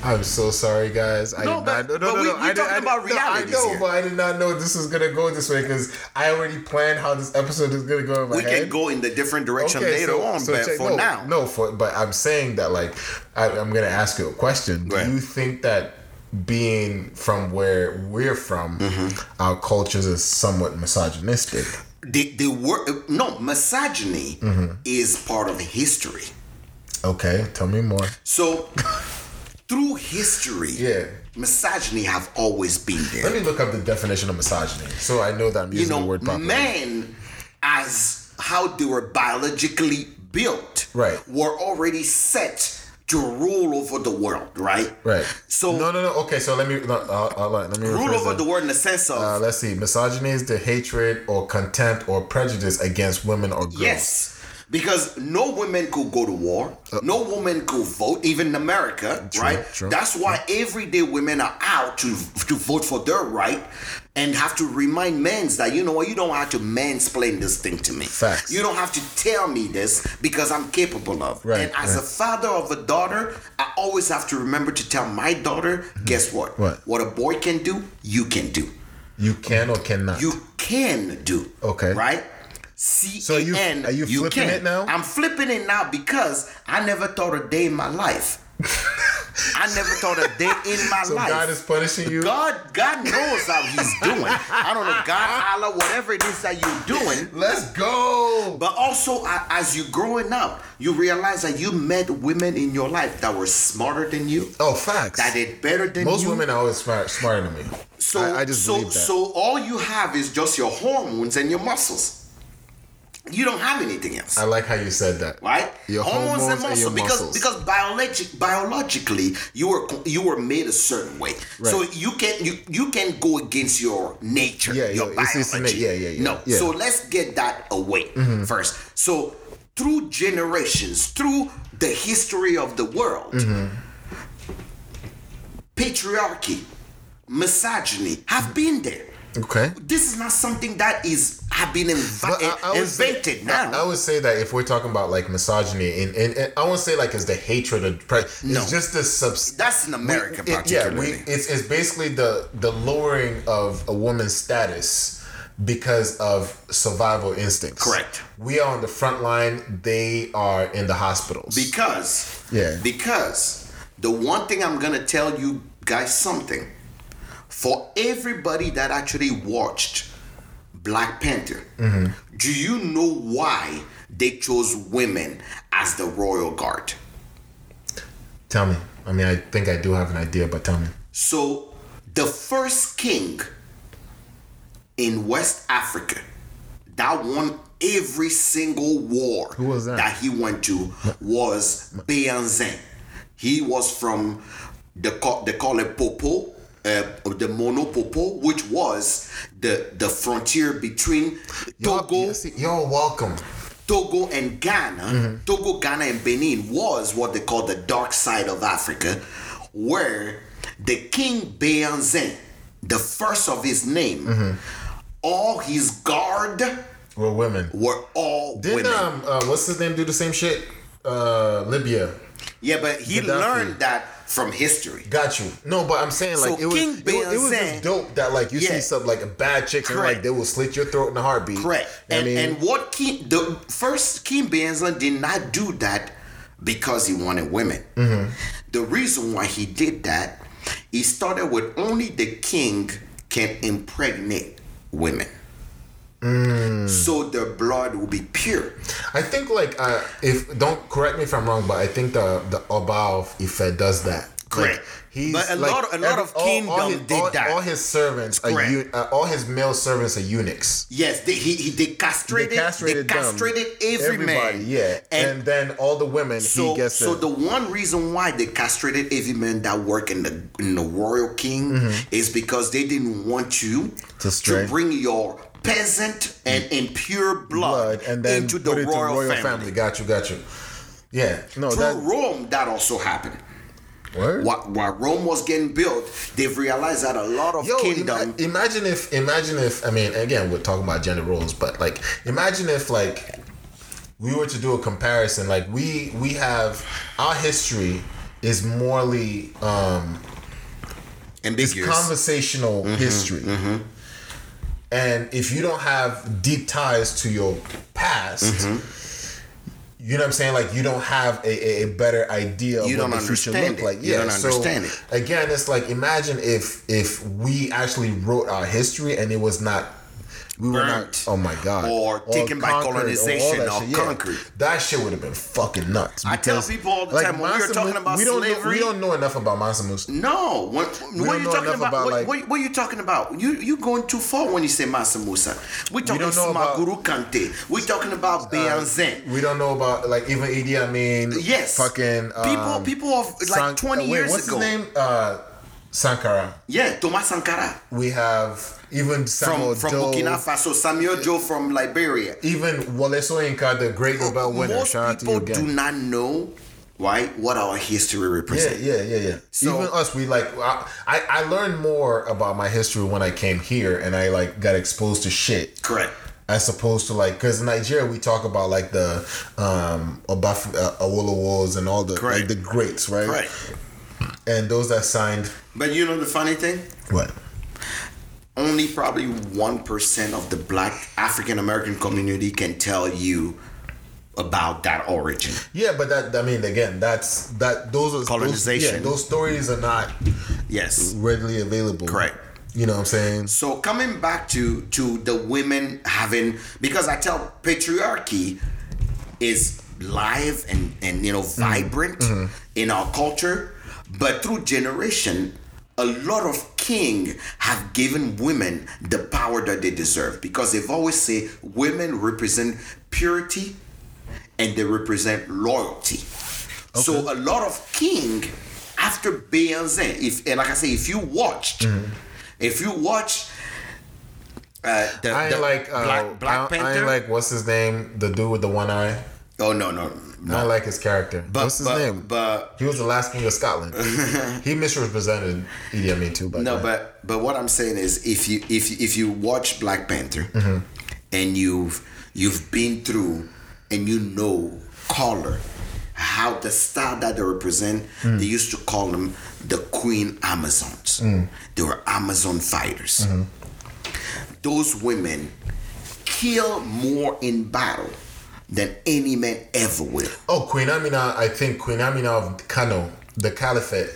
I'm so sorry, guys. I No, but- not. No, no, but no, we- no. we're I, talking did- about no, I know, here. but I did not know this was gonna go this way because I already planned how this episode is gonna go in my we head. can go in the different direction later on, but check- for no, now, no. For but I'm saying that like I, I'm gonna ask you a question. Go Do ahead. you think that being from where we're from, Mm-hmm. our cultures is somewhat misogynistic? the the word no misogyny Mm-hmm. is part of history. Okay, tell me more. So through history, Yeah. misogyny have always been there. Let me look up the definition of misogyny so I know that I'm you using know, the word properly. men as how they were biologically built, Right. were already set to rule over the world, right? Right. So no, no, no. Okay, so let me no, uh, uh, let me rule over the world in the sense of Uh, let's see. Misogyny is the hatred or contempt or prejudice against women or girls. Yes. Because no woman could go to war. no woman could vote, even in America, right? Uh, true. That's why everyday women are out to to vote for their right and have to remind men that you know what you don't have to mansplain this thing to me. Facts. You don't have to tell me this because I'm capable of. Right, and as a father of a daughter, I always have to remember to tell my daughter, guess what? Mm-hmm. What? What a boy can do, you can do. You can or cannot. You can do. Okay. Right? C So you- are you flipping it now? I'm flipping it now because I never thought a day in my life. [LAUGHS] I never thought a day in my life. so life. God is punishing you. God, God knows how He's doing. I don't know, God, Allah, whatever it is that you're doing. Let's go. But also, as you growing up, you realize that you met women in your life that were smarter than you, oh, facts. that did better than you. Most you. women are always smart, smarter than me. So, I, I just so, believe that. so all you have is just your hormones and your muscles. You don't have anything else. I like how you said that. right? Your hormones and your because muscles. because biologic biologically you were you were made a certain way, so you can you you can go against your nature, Yeah, your yeah, it's- it's biology. Yeah, yeah, yeah. No, Yeah. Mm-hmm. so let's get that away first. So through generations, through the history of the world, Mm-hmm. patriarchy, misogyny have been there. Okay. This is not something that is have been I- I would say- invented now. I, I would say that if we're talking about like misogyny, and, and, and I won't say like it's the hatred of pre- No. it's just the subs. That's in America, we- it- yeah, we, it's it's basically the the lowering of a woman's status because of survival instincts. Correct. We are on the front line. They are in the hospitals. Because Yeah. because the one thing I'm gonna tell you guys something. For everybody that actually watched Black Panther, Mm-hmm. do you know why they chose women as the royal guard? tell me. I mean, I think I do have an idea, but tell me. So the first king in West Africa that won every single war that? that he went to was Béhanzin. He was from the they call it Popo, uh, the Monopopo, which was the the frontier between Togo. see, You're welcome. Togo and Ghana, Mm-hmm. Togo, Ghana, and Benin was what they call the dark side of Africa, where the king Béhanzin, the first of his name, Mm-hmm. all his guard We're women. were all Didn't women. um uh, what's his name do the same shit? Uh, Libya. yeah, but he Gaddafi. learned that from history. Got you. No, but I'm saying like So it was King it, was- it was just dope that like you Yeah. see something like a bad chick and like they will slit your throat in a heartbeat. Correct. I And mean, and what King the first King Béhanzin did not do that because he wanted women. Mm-hmm. The reason why he did that, he started with only the king can impregnate women. Mm. So the blood will be pure. I think like uh, if don't correct me if I'm wrong, but I think the the Oba of Ife does that. Correct. Like, he's But a like, lot- a lot of kingdom his, did all, that. All his servants are Correct. uh, all his male servants are eunuchs. Yes, they, he, he they castrated, They castrated, they them. castrated every everybody, man. yeah. And, And, then all the women so, he gets so to- the one reason why they castrated every man that work in the in the royal king is because they didn't want you Mm-hmm. To bring your peasant and impure blood, blood and then into the put it to royal, royal family. family. Got you, got you. Yeah, no, Through that Rome, that also happened. word. While, while Rome was getting built, they've realized that a lot of Yo, kingdom. ima- imagine if, imagine if, I mean, again, we're talking about gender roles, but like, imagine if, like, we were to do a comparison. Like, we we have our history is morally um ambiguous. conversational Mm-hmm, history, and if you don't have deep ties to your past. Mm-hmm. You know what I'm saying? Like you don't have a, a, better idea of You what don't the future look like. You Yeah, don't so, understand it. Again, it's like imagine if if we actually wrote our history and it was not we were not oh my god Or taken by colonization or. Yeah. conquered. That shit would have been fucking nuts. I tell people all the time, when we Mansa talking about we don't know, slavery- we don't know enough about Mansa Musa. No, what, what are you talking about? about, what, like- what, what are you talking about? You you going too far when you say Mansa Musa. We're talking about- Sumanguru Kante. We're talking about Béhanzin. We don't know about like even Idi Amin. Yes. fucking um, people people of like San- 20 uh, wait, years what's ago. his name? Uh, Sankara. Yeah, Thomas Sankara We have even Samuel from from Doe. Burkina Faso, Samuel Doe from Liberia. Even Wole Soyinka, the great Nobel winner. Most Shout out to you people do not know, right, what our history represents. yeah, yeah, yeah. So- Even us, we like. I, I learned more about my history when I came here, and I like got exposed to shit. Correct. As opposed to like, because in Nigeria we talk about like the um Obaf uh, Awolowos and all the like the greats, right? Right. And those that signed But you know the funny thing? what? Only probably 1% of the black African American community can tell you about that origin. Yeah, but that I mean again, that's that those are Colonization. Those, yeah, those stories are not Yes. readily available. Correct. You know what I'm saying? So coming back to to the women having because I tell patriarchy is live and and you know mm-hmm. vibrant mm-hmm. in our culture, but through generation, a lot of king have given women the power that they deserve because they've always say women represent purity and they represent loyalty. Okay. So a lot of king after Beyonce, if and like I say, if you watched, if you watch uh, the, I the like uh, Black, Black I, I Panther. ain't like what's his name, the dude with the one eye. oh no no no. I like his character. But, what's his but, name? But he was the last king of Scotland. [LAUGHS] he misrepresented Idi Amin too. The no, but but what I'm saying is, if you if you- if you watch Black Panther Mm-hmm. and you've you've been through and you know color, how the style that they represent, Mm. they used to call them the Queen Amazons. They were Amazon fighters. Mm-hmm. Those women kill more in battle than any man ever will. oh, Queen Amina, I think Queen Amina of Kano, the Caliphate.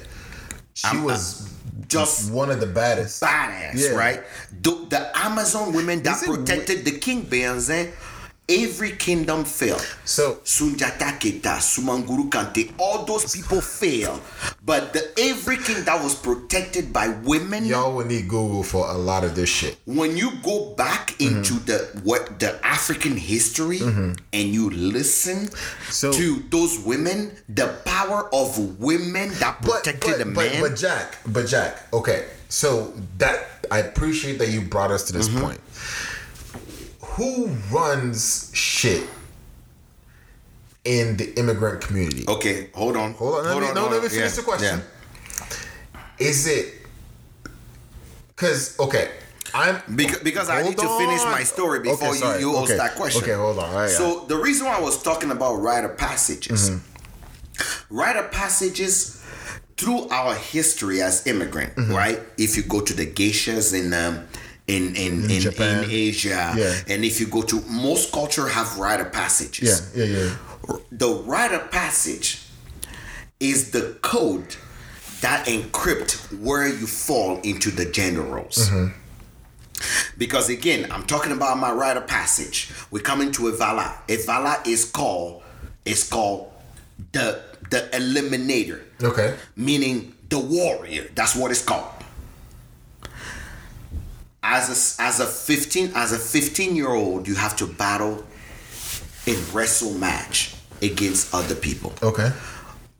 She I'm- was Just one of the baddest. badass, Yeah. right? The, the Amazon women that it protected the king Beyonce, every kingdom fell. So Sunjata Keita, Sumanguru Kante, all those people fail. But the every king that was protected by women, y'all will need Google for a lot of this shit. when you go back into Mm-hmm. the what the African history and you listen So- to those women, the power of women that protected the but, man. But Jack, but Jack, okay. So that I appreciate that you brought us to this Mm-hmm. point. Who runs shit in the immigrant community? okay, hold on. Hold on, let me, no, hold let me on. finish Yeah, the question. yeah. Is it because okay? I'm Because, because I need Hold to finish my story before Okay, you, you ask that question. Okay, hold on. Right, so the reason why I was talking about rite of passages, Mm-hmm. rite of passages through our history as immigrant, Mm-hmm. right? If you go to the geishas in um, in in in, Japan. in Asia, Yeah. and if you go to most culture have rite of passages. yeah, yeah, yeah. The rite of passage is the code that encrypt where you fall into the gender roles. Mm-hmm. Because again, I'm talking about my rite of passage. We come into Evala. Evala is called is called the the eliminator, Okay. meaning the warrior. That's what it's called. As a, as a 15 as a 15 year old, you have to battle a wrestle match against other people. Okay.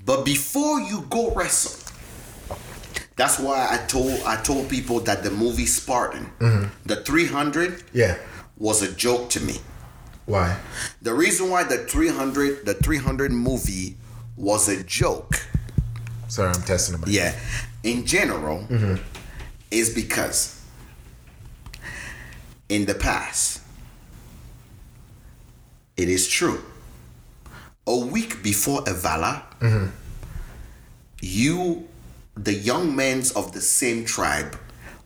But before you go wrestle, that's why I told I told people that the movie Spartan, mm-hmm. the 300, Yeah. was a joke to me. Why? The reason why the 300 the 300 movie was a joke, Sorry, I'm testing about. yeah, in general, mm-hmm. is because in the past, it is true. A week before Evala, mm-hmm. you, the young men of the same tribe,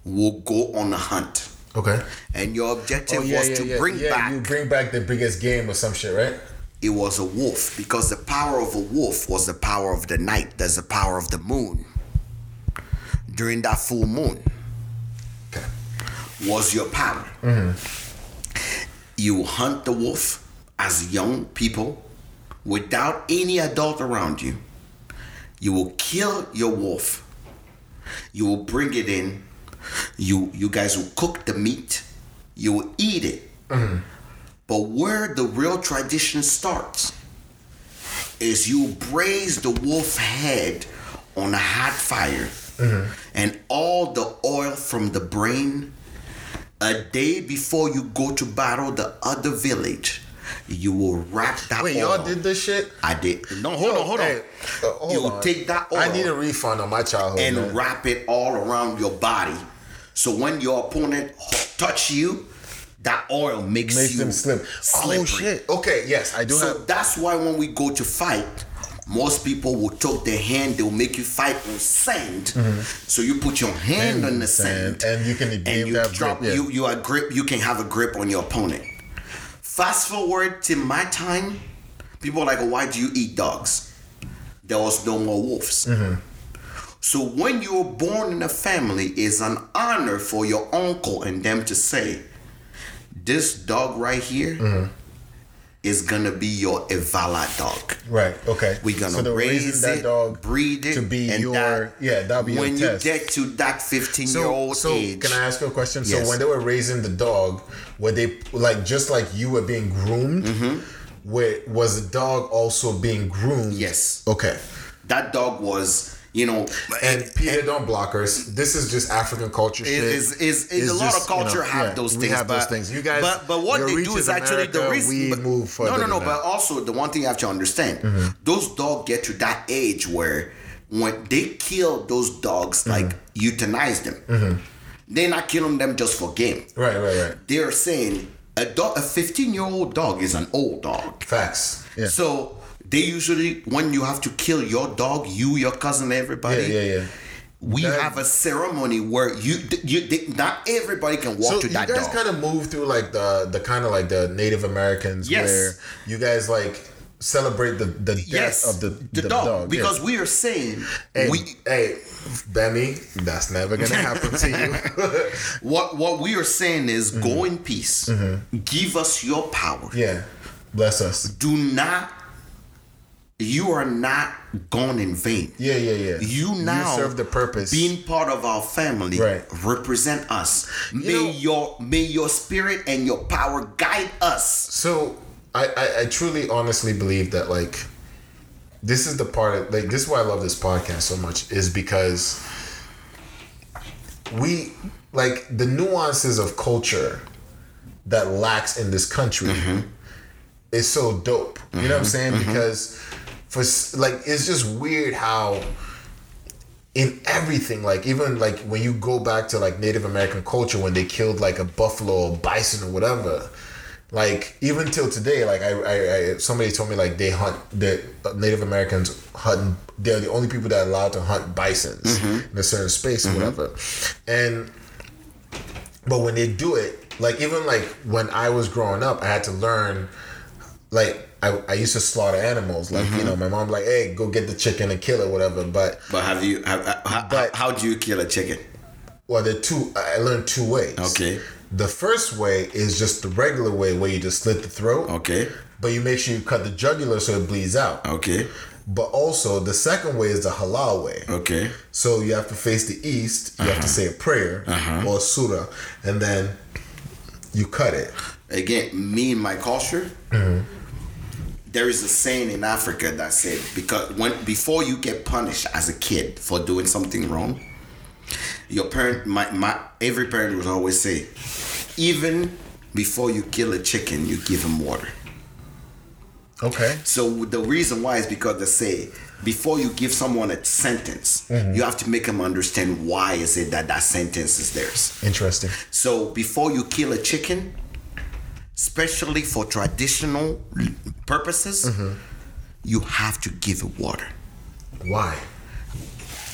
will go on a hunt. Okay. And your objective Oh yeah, was yeah, to yeah. bring back You bring back the biggest game or some shit, right? it was a wolf because the power of a wolf was the power of the night. There's the power of the moon. During that full moon. Was your power. You hunt the wolf as young people without any adult around you. You will kill your wolf. You will bring it in. You you guys will cook the meat. You will eat it. But where the real tradition starts is you braise the wolf head on a hot fire and all the oil from the brain. A day before you go to battle the other village, you will wrap that Wait, oil. y'all did this shit? I did. No, hold on, hold Hey, on. uh, hold you on. take that oil I need a refund on my childhood. and man. wrap it all around your body. So when your opponent touch you, that oil makes, Makes you them slip. slippery. Oh shit. Okay, yes, I do So have. that's why when we go to fight, most people will take their hand, they'll make you fight on sand. So you put your hand on the sand, and you can and you that drop grip, yeah. you you are grip you can have a grip on your opponent. Fast forward to my time, people are like, why do you eat dogs? There was no more wolves. Mm-hmm. So when you were born in a family, is an honor for your uncle and them to say, this dog right here is Mm-hmm. gonna be your Evala dog. Right. Okay. We're gonna so raise it, that dog breed it, to be your that- yeah. That'll be when you get to that 15 year so, old so age. can I ask you a question? Yes. So when they were raising the dog, were they like just like you were being groomed? Where was the dog also being groomed? Mm-hmm. Yes. Okay. that dog was, you know, And Peter, don't block us. This is just African culture shit. is is, is a lot just, of culture you know, have yeah, those things. have but, those things. You guys- but but what they do is is actually the America, reason. we but- move no, further no, no. that. But also the one thing you have to understand: Mm-hmm. those dogs get to that age where when they kill those dogs, Mm-hmm. like euthanize them, they're not killing them just for game. right, right, right. They're saying a dog, a 15 year old dog is an old dog. Facts. Yeah. So they usually, when you have to kill your dog, you, your cousin, everybody. yeah, yeah, yeah. We That- have a ceremony where you, you, they, not everybody can walk So to you guys dog. kind of move through like the the kind of like the Native Americans Yes. where you guys like celebrate the the death yes, of the the, the, dog, yeah. because we are saying Hey, we hey, Benny, that's never gonna [LAUGHS] happen to you. [LAUGHS] what what we are saying is go in peace, give us your power. Mm-hmm. yeah, bless us. Do not. You are not gone in vain. Yeah, yeah, yeah. You now serve the purpose. Being part of our family, Right. represent us. May know- your may your spirit and your power guide us. So I, I I truly honestly believe that like this is the part of, like this is why I love this podcast so much is because we like the nuances of culture that lacks in this country mm-hmm. is so dope. You know what I'm saying? Mm-hmm. Mm-hmm. Because for like it's just weird how in everything like even like when you go back to like native american culture when they killed like a buffalo or bison or whatever like even till today like i i, I somebody told me like they hunt the uh, native americans hunt they're the only people that are allowed to hunt bisons mm-hmm. in a certain space or mm-hmm. whatever. And but when they do it like even like when i was growing up i had to learn like I, I used to slaughter animals like you mm-hmm. know my mom like hey go get the chicken and kill it whatever but But have you? Have, uh, how, But- how do you kill a chicken? well there are two i learned two ways Okay. the first way is just the regular way where you just slit the throat Okay. but you make sure you cut the jugular so it bleeds out Okay. but also the second way is the halal way Okay. so you have to face the east you have to uh-huh. say a prayer uh-huh. or a surah and then you cut it Again, me and my culture. Mm-hmm. There is a saying in Africa that said because when before you get punished as a kid for doing something wrong, your parent, my, my every parent would always say, even before you kill a chicken, you give him water. okay So the reason why is because they say before you give someone a sentence, mm-hmm. you have to make them understand why is it that that sentence is theirs. interesting So before you kill a chicken, especially for traditional purposes, you have to give it water. why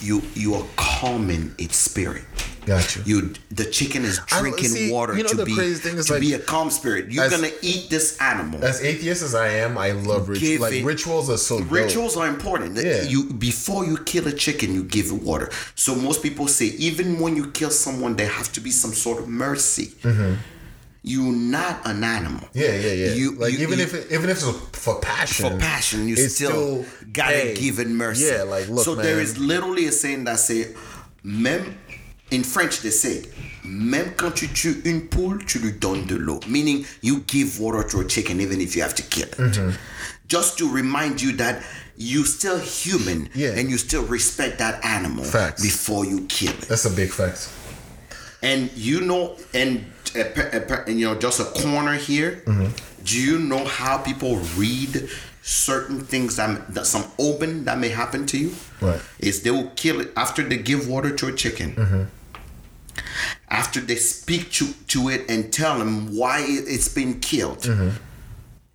You you are calming its spirit. got you You the chicken is drinking see, water you know to be crazy thing is to like- be a calm spirit. You're As- gonna eat this animal. as atheist as i am i love rituals like it- rituals are so dope. Rituals are important. Yeah. You before you kill a chicken, you give it water. So most people say even when you kill someone, there have to be some sort of mercy. Mm-hmm. You're not an animal. Yeah, yeah, yeah. You- like you- even you- if it, even if it's for passion, for passion, you it's still, gotta hey, give it mercy. Yeah, like look, so man. there is literally a saying that say, "Même in French they say, même quand tu tues une poule, tu lui donnes de l'eau. Meaning you give water to a chicken even if you have to kill it. Mm-hmm. Just to remind you that you still human Yeah. and you still respect that animal Facts. before you kill it. That's a big fact. And you know, and, pe- and you know, just a corner here. Mm-hmm. Do you know how people read certain things that, that some open that may happen to you? Right. Is they will kill it after they give water to a chicken. Mm-hmm. After they speak to, to it and tell them why it, it's been killed, Mm-hmm.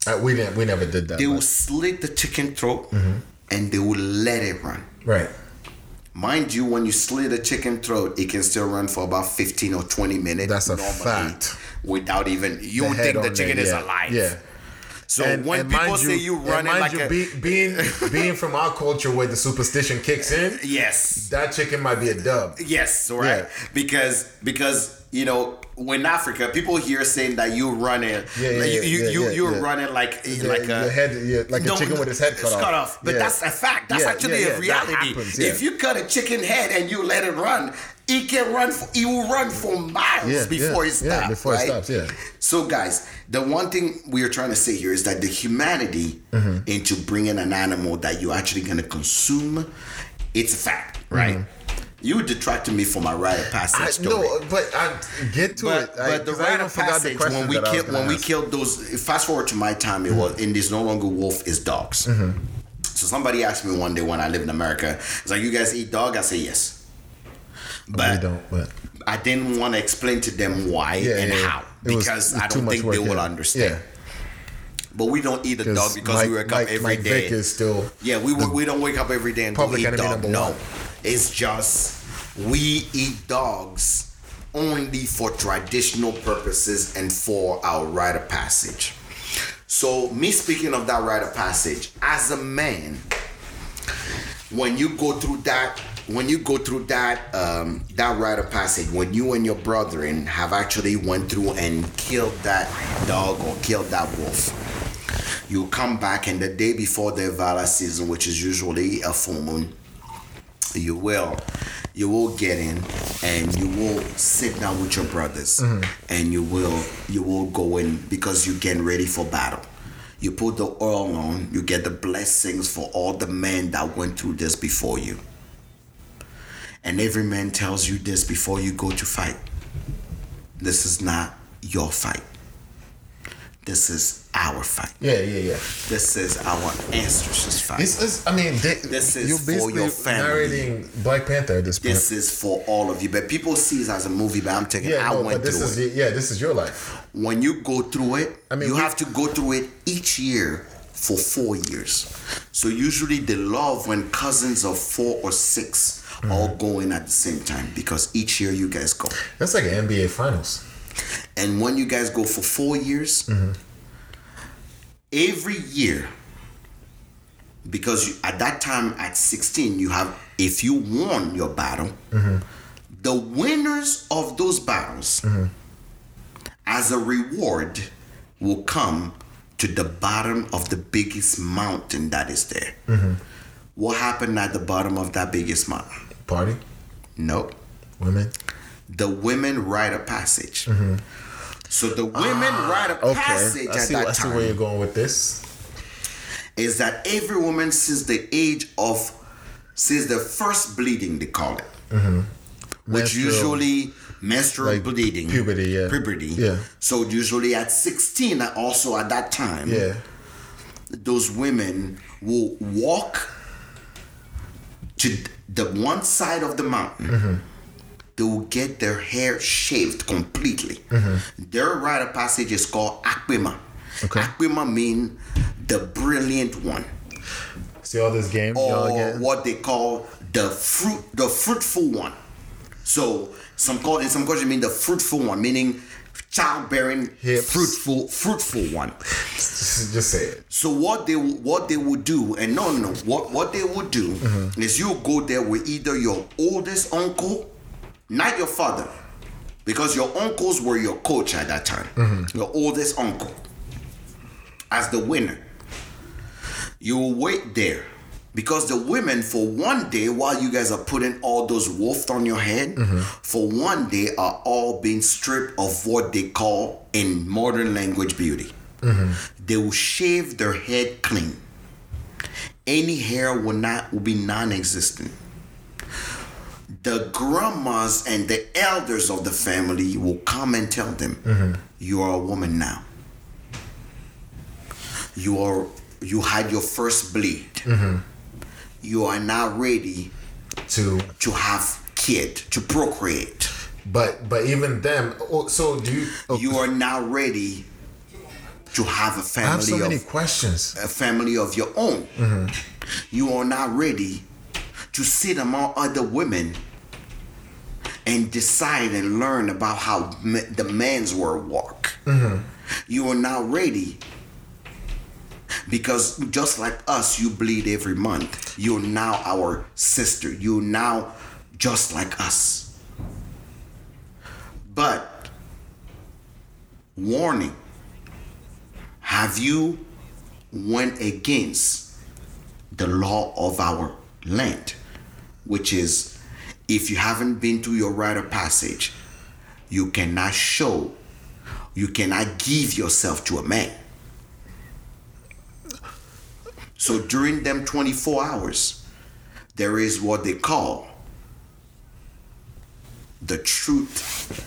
Uh, we didn't. We never did that. they will slit the chicken throat Mm-hmm. and they will let it run. right. Mind you, when you slit a chicken throat, it can still run for about 15 or 20 minutes. That's a fact. Without even, you would think the chicken there, is yeah, alive. Yeah. So when people mind say you and run it mind like you, a. be, being [LAUGHS] being from our culture where the superstition kicks in, yes. that chicken might be a dub. Yes, right. Yeah. Because because you know when Africa people hear saying that you run it, Yeah, yeah, like, you you yeah, you yeah, you're yeah. running like like a head, yeah, like a chicken with his head cut off. cut off. But that's a fact. That's actually a reality. happens. If you cut a chicken head and you let it run, it can run. For, it will run for miles before it stops. yeah, before it stops, yeah. So, guys, the one thing we are trying to say here is that the humanity Mm-hmm. into bringing an animal that you're actually going to consume, it's a fact, right? You detracted me from my rite of passage Mm-hmm. I, story. no, but I get to But, it. But the I rite of passage when we I was killed when we killed those. Fast forward to my time, it was and it's no longer wolf, it's dogs. Mm-hmm. So somebody asked me one day when I lived in America, it's like you guys eat dog. I say yes, but we don't. But I didn't want to explain to them why yeah, and yeah, how It was- because it's I don't think work, they will understand. But we don't eat a dog because Mike, we wake Mike, up every Mike day. Vick is still Yeah, we we don't wake up every day and go Public eat enemy dog. No. It's just we eat dogs only for traditional purposes and for our rite of passage. So, me speaking of that rite of passage, as a man, when you go through that, when you go through that um, that rite of passage, when you and your brethren have actually went through and killed that dog or killed that wolf, you come back and the day before the Vala season, which is usually a full moon, you will you will get in and you will sit down with your brothers mm-hmm. and you will you will go in because you're getting ready for battle. You put the oil on, you get the blessings for all the men that went through this before you. And every man tells you this before you go to fight. This is not your fight. This is our fight. yeah, yeah, yeah. This is our ancestors' fight. It's, it's I mean, they, This is you're for your family. narrating Black Panther at this point. this is for all of you. But people see it as a movie, but I'm taking yeah, I no, went but this through is it. yeah, this is your life. When you go through it, I mean, you we- have to go through it each year for four years. So usually they love when cousins of four or 6 Mm-hmm. all go in at the same time because each year you guys go. That's like an NBA Finals. And when you guys go for four years, Mm-hmm. Every year, because you, at that time at 16, you have, if you won your battle, Mm-hmm. the winners of those battles, Mm-hmm. as a reward, will come to the bottom of the biggest mountain that is there. Mm-hmm. What happened at the bottom of that biggest mountain? Party, Nope women. the women rite of passage. So the women rite of. Okay, passage I at see, that I see where you're going with this. is that every woman since the age of since the first bleeding they call it, which Mm-hmm. Menstrual- usually menstrual like bleeding, puberty, yeah. puberty. Yeah. So usually at sixteen, also at that time, Yeah, those women will walk to the one side of the mountain. Mm-hmm. They will get their hair shaved completely. Mm-hmm. Their rite of passage is called Akbima. Okay. Akbima mean the brilliant one, see all this game or what they call the fruit, the fruitful one. So some call in some culture mean the fruitful one, meaning childbearing, Hips. fruitful, fruitful one. [LAUGHS] Just say it. So what they what they would do, and no, no, no, what what they would do Mm-hmm. is you go there with either your oldest uncle, not your father, because your uncles were your coach at that time. Mm-hmm. Your oldest uncle, as the winner. You will wait there Because the women, for one day, while you guys are putting all those wolf on your head, for one day are all being stripped of what they call in modern language beauty. They will shave their head clean. Any hair will not will be non-existent. The grandmas and the elders of the family will come and tell them, mm-hmm. "You are a woman now. You are you had your first bleed. Mm-hmm. You are now ready To to have kid to procreate. but but even them. oh, So do you? Oh. You are now ready to have a I have so family many of questions. a family of your own. Mm-hmm. You are now ready to sit among other women and decide and learn about how ma- the man's world work. Mm-hmm. You are now ready because just like us, you bleed every month. You're now our sister. You're now just like us. But warning have you went against the law of our land which is if you haven't been through your rite of passage you cannot show you cannot give yourself to a man. So during them 24 hours there is what they call the truth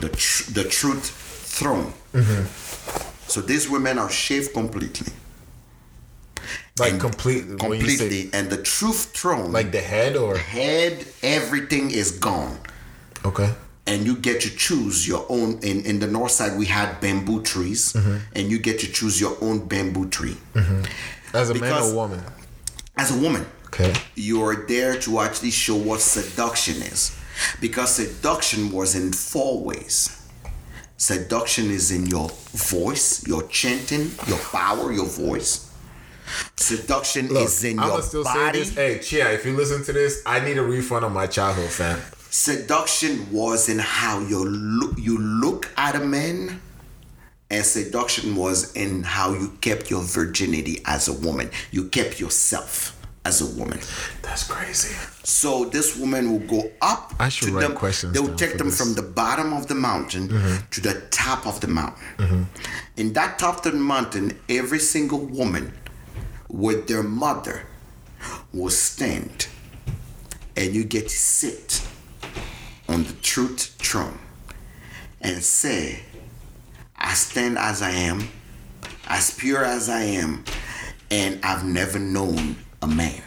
the, tr- the truth throne. Mm-hmm. So these women are shaved completely Like and complete. when say- completely. And the truth throne like the head or? head everything is gone. Okay. and you get to choose your own in, in the north side we had bamboo trees. Mm-hmm. And you get to choose your own bamboo tree. Mm-hmm. As a man or woman. as a woman Okay. you're there to actually show what seduction is. Because seduction was in four ways. Seduction is in your voice your chanting your power your voice seduction Look, is in I'ma your still say body this. Hey, Chia, if you listen to this, I need a refund on my childhood, fam. seduction was in how you look you look at a man and seduction was in how you kept your virginity as a woman you kept yourself as a woman That's crazy. so this woman will go up I should to write them questions they will take them this. Mm-hmm. from the bottom of the mountain to the top of the mountain in that top of the mountain every single woman with their mother will stand and you get to sit on the truth throne and say, I stand as I am, as pure as I am, and I've never known a man.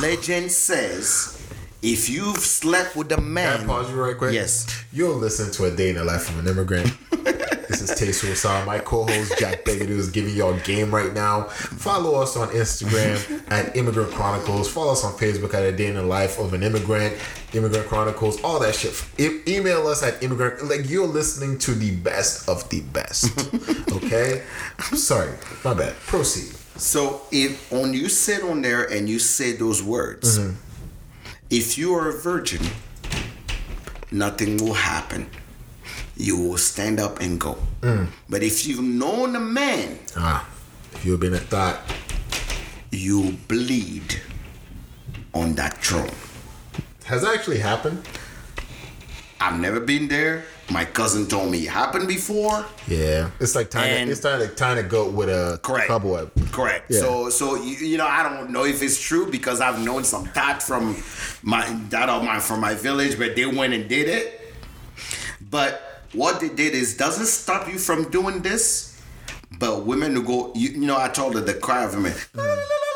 Legend says, if you've slept with a Can man, I pause you right quick? Yes. You'll listen to a day in the life of an immigrant. [LAUGHS] this is Tasteful Sound. My co-host Jack Beggett is giving y'all game right now. Follow us on Instagram at Immigrant Chronicles. Follow us on Facebook at A Day in the Life of an Immigrant, Immigrant Chronicles, all that shit. E- email us at immigrant. Like you're listening to the best of the best. [LAUGHS] Okay. I'm sorry. My bad. Proceed. So if when you sit on there and you say those words, mm-hmm. if you are a virgin, nothing will happen. You will stand up and go. But if you've known a man, Ah, if you've been a thought. you bleed on that throne. Has that actually happened? I've never been there. My cousin told me it happened before. Yeah. It's like tying. And- it's tying a tying a goat with a Correct. cobweb. Correct. Yeah. So, so you, you know, I don't know if it's true because I've known some that from my that of my from my village, but they went and did it. But what they did is doesn't stop you from doing this. But women who go, you, you know, I told her the cry of women Yeah,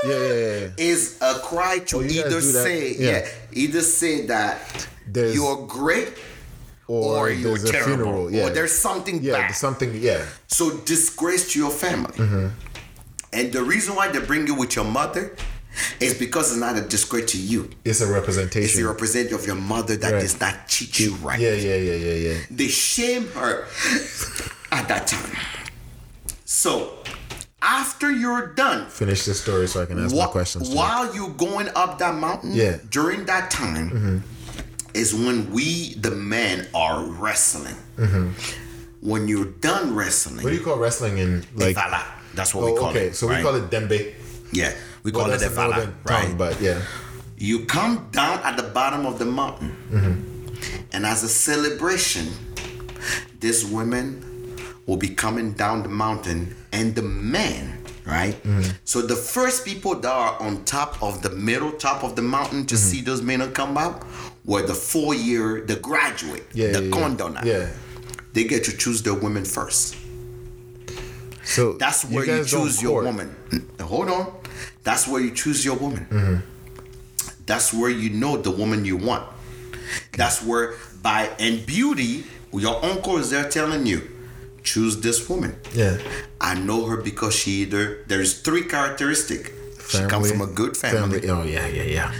yeah, yeah. yeah. is a cry to Oh, either say, Yeah. yeah. either say that There's- you're great Or, or, you're there's a terrible, funeral. Yeah. or there's something yeah, bad. something. Yeah. So disgrace to your family. Mm-hmm. And the reason why they bring you with your mother is because it's not a disgrace to you. It's a representation. It's representation. the representative of your mother that Right. does not treat you right. yeah, yeah, yeah, yeah, yeah. They shame her at that time. So after you're done, Finish the story so I can ask my questions. you. while you going up that mountain, Yeah. Mm-hmm. during that time is when we the men are wrestling. When you're done wrestling, Mm-hmm. What do you call wrestling in like? Vala. That's what we Oh, call okay. it. Okay, so we call it dembe. Yeah. We call it the northern right? tongue, but yeah. You come down at the bottom of the mountain, mm-hmm. and as a celebration, these women will be coming down the mountain, and the men, right? Mm-hmm. So the first people that are on top of the middle top of the mountain to mm-hmm. see those men come out were the four year, the graduate, Yeah, the yeah, yeah. condona. Yeah. They get to choose their women first. So That's where you, don't choose your woman. Hold on. That's where you choose your woman. Mm-hmm. That's where you know the woman you want. That's where by and beauty, your uncle is there telling you, choose this woman. Yeah. I know her because she either there's three characteristics. She comes from a good family. family. Oh yeah, yeah, yeah.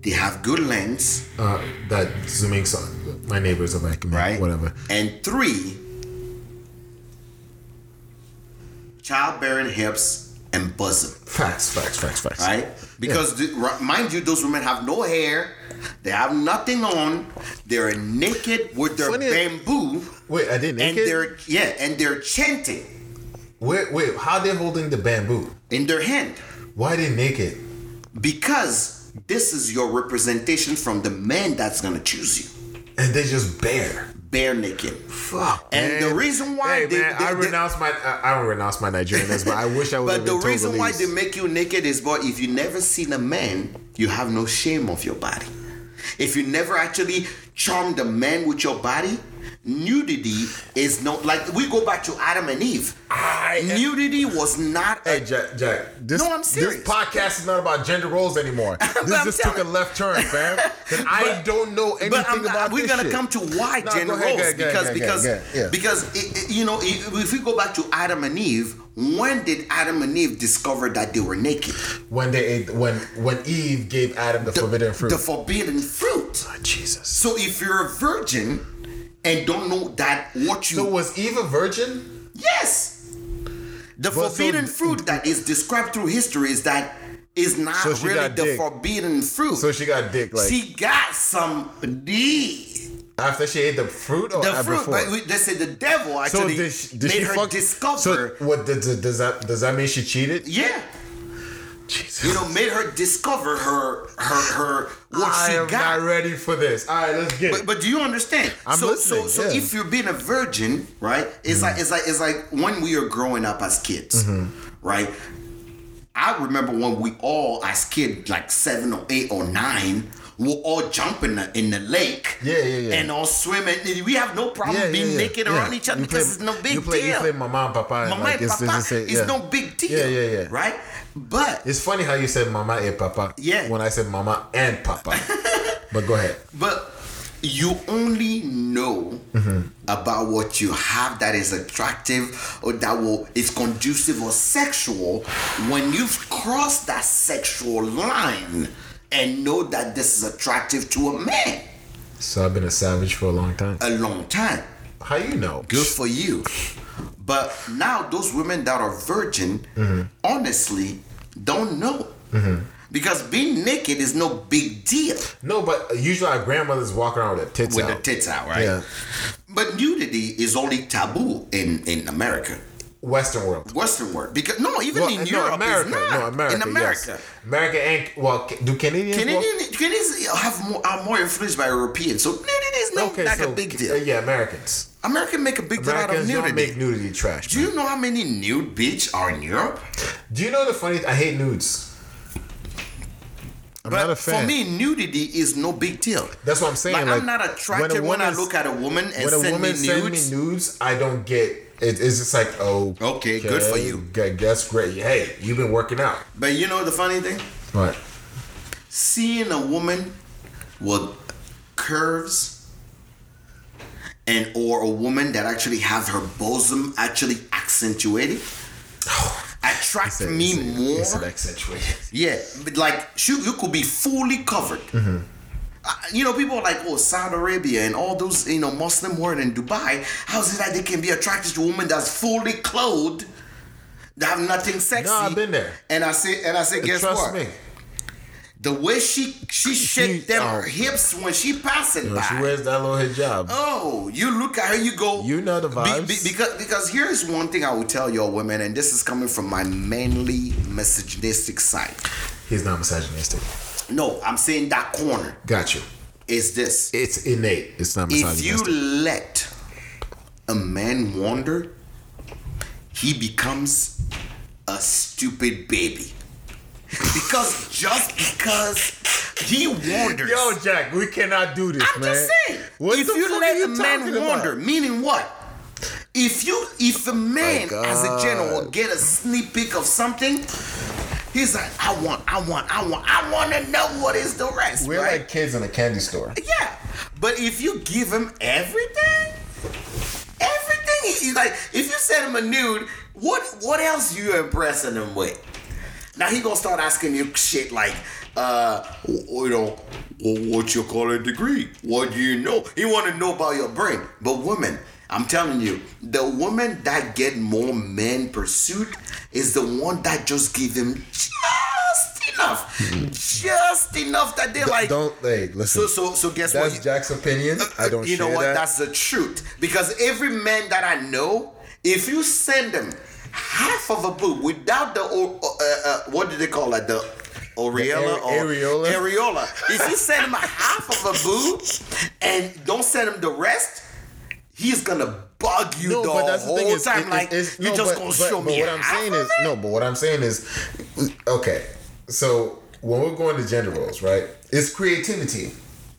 They have good lens, Uh, that zooming song. My neighbors are like, right? Whatever. And three, childbearing hips and bosom. Facts, facts, facts, facts. right? Because the, mind you, those women have no hair, they have nothing on, they're naked with their Funny- bamboo, Wait, I didn't and they're yeah, and they're chanting Wait, wait. How are they holding the bamboo? in their hand Why they naked? because this is your representation from the man that's gonna choose you, And they just bare. Bare naked. Fuck. And man. the reason why hey, they- man, they- I they- renounce my. I, I don't renounce my Nigerianness, but I wish I [LAUGHS] would. But the reason why they make you naked is, but if you never seen a man, you have no shame of your body. If you never actually charmed a man with your body, nudity is not like we go back to Adam and Eve. I, Nudity was not a Hey Jack, Jack. This, No, I'm serious. This podcast is not about gender roles anymore. [LAUGHS] But this just took a left turn, fam. [LAUGHS] 'Cause I don't know anything But I'm, about we're gonna shit. come to why No, gender ahead, roles because ahead, because ahead, yeah. because it, it- you know if if we go back to Adam and Eve, when did Adam and Eve discover that they were naked? when they ate, when when Eve gave Adam the, forbidden fruit. The forbidden fruit. Oh, Jesus. So if you're a virgin and don't know that what you So was Eve a virgin? yes, the But so- forbidden fruit that is described through history is that is not So really the dick. forbidden fruit. So she got dick like she got some D. after she ate the fruit or The fruit, before? but we- they say the devil so actually did she, did made her fuck, discover. So what does, does that does that mean she cheated? yeah, Jesus. you know, made her discover her her her what I she am got. not ready for this. All right, let's get But, it. but do you understand? I'm so, listening, So, so if you're being a virgin, right? It's like it's like it's like when we are growing up as kids, Mm-hmm. right? I remember when we all, as kids, like seven or eight or nine, we'll all jump in the in the lake, Yeah, yeah, yeah. and all swimming. We have no problem being naked around each other You because play- it's no big you play, deal. You play mama and papa. and Mama like, and it's, papa, it's, it's, it's yeah. no big deal. Yeah, yeah, yeah. Right? But It's funny how you said mama and papa. Yeah. When I said mama and papa. [LAUGHS] but go ahead. But you only know mm-hmm. about what you have that is attractive or that will is conducive or sexual when you've crossed that sexual line and know that this is attractive to a man So I've been a savage for a long time. a long time. How you know? Good for you. But now those women that are virgin, mm-hmm. honestly, don't know. Mm-hmm. Because being naked is no big deal No, but usually our grandmothers walk around with their tits out. with out. the tits out, right? Yeah. But nudity is only taboo in, in America, Western world. Western world. Because no, even Well, in no, Europe, America. No, America. in America. Yes. America and well, do Canadians? Canadian, Canadians have more, are more influenced by Europeans, so nudity is not Okay, like so a big uh, deal. yeah, Americans. American make a big deal out of Americans don't make nudity trash. Do you know how many nude beach are in Europe? Do you know the funny? I hate nudes. I'm but not a fan. for me, nudity is no big deal. That's what I'm saying. Like, Like, I'm not attracted when, I look at a woman and when a send woman me send me nudes. nudes, I don't get. It, it's just like, oh, Okay, good for you. That's great. Hey, you've been working out. But you know the funny thing? Right. seeing a woman with curves and or a woman that actually have her bosom actually accentuated [SIGHS] attract me more It's an accentuated. yeah but like you, you could be fully covered Mm-hmm. You know, people are like, oh, Saudi Arabia and all those, you know, Muslim world in Dubai. How's it that they can be attracted to a woman that's fully clothed, that have nothing sexy? No, I've been there. And I say, and I say, guess Trust what? me. The way she she shake them oh. hips when she passing You know, by. she wears that little hijab. Oh, you look at her, you go. You know the Be- vibes. be- because because here's one thing I will tell y'all women, and this is coming from my manly misogynistic side. He's not misogynistic. No, I'm saying that corner Got you. is this. It's innate. It's not If misogynistic. you let a man wander, he becomes a stupid baby. Because [LAUGHS] just because he wanders. Yo, Jack, we cannot do this, I'm man. just saying. What if the you fuck let are you a man talking wander, about? meaning what? If you if a man My as a general get a sneak peek of something, he's like, I want, I want, I want, I want to know what is the rest, We're right? like kids in a candy store. yeah, but if you give him everything, everything, he's like, if you send him a nude, what what else you impressing him with? Now he gonna start asking you shit like, uh, you know, w- what you call a degree? What do you know? He want to know about your brain. But women, I'm telling you, the woman that get more men pursuit is the one that just give him just enough, just enough that they're like. don't hey, listen. So so so guess that's what? Jack's opinion. I don't you know what? that. That's the truth. Because every man that I know, if you send them half of a boob without the uh, uh, what do they call it? The areola The or areola? areola. If you send him half of a boob and don't send him the rest, he's gonna bug you no, the but that's the whole thing is, time. it- like it's- you no, just but- gonna but- show but me what I'm saying is no, but what I'm saying is, okay, so when we're going to gender roles, right? It's creativity,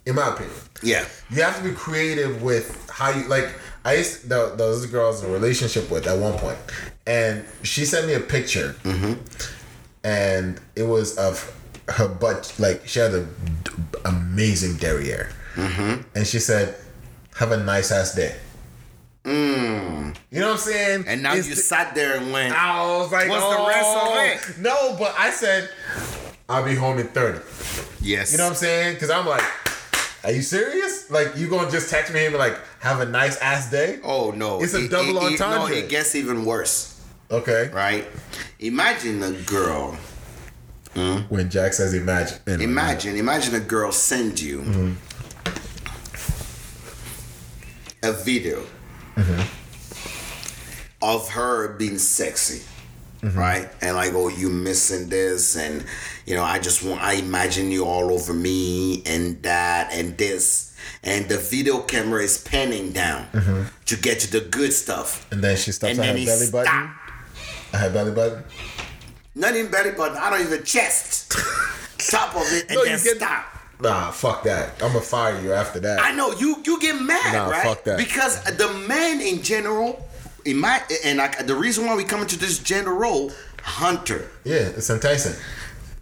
in my opinion. Yeah. You have to be creative with how you like. I used there, there was a girl I was in a relationship with at one point, and she sent me a picture, mm-hmm. and it was of her butt. Like she had a d- amazing derriere, mm-hmm. and she said, "Have a nice ass day." Mm. You know what I'm saying? And now It's you the- sat there and went, I was like, What's the oh. rest of it? No, but I said, I'll be home in 30. yes. You know what I'm saying? Because I'm like, are you serious? Like, you gonna just text me and be like, have a nice ass day? Oh no! It's a It- double it- it- No, it gets even worse, Okay. right? Imagine a girl. Hmm? When Jack says imagine. Anyway, Imagine, imagine a girl send you mm-hmm. a video Mm-hmm. of her being sexy. Mm-hmm. Right? And like, oh, you missing this, and you know, I just want I imagine you all over me and that and this. And the video camera is panning down mm-hmm. to get to the good stuff. And then she stops And at her he belly button. stop. At her belly button. Not even belly button, I don't even chest. [LAUGHS] Top of it and No, then you get- stop. Nah, fuck that. I'm gonna fire you after that. I know you you get mad, Nah, right? fuck that. Because the man in general, in my and like the reason why we come into this gender role, hunter, yeah, it's enticing.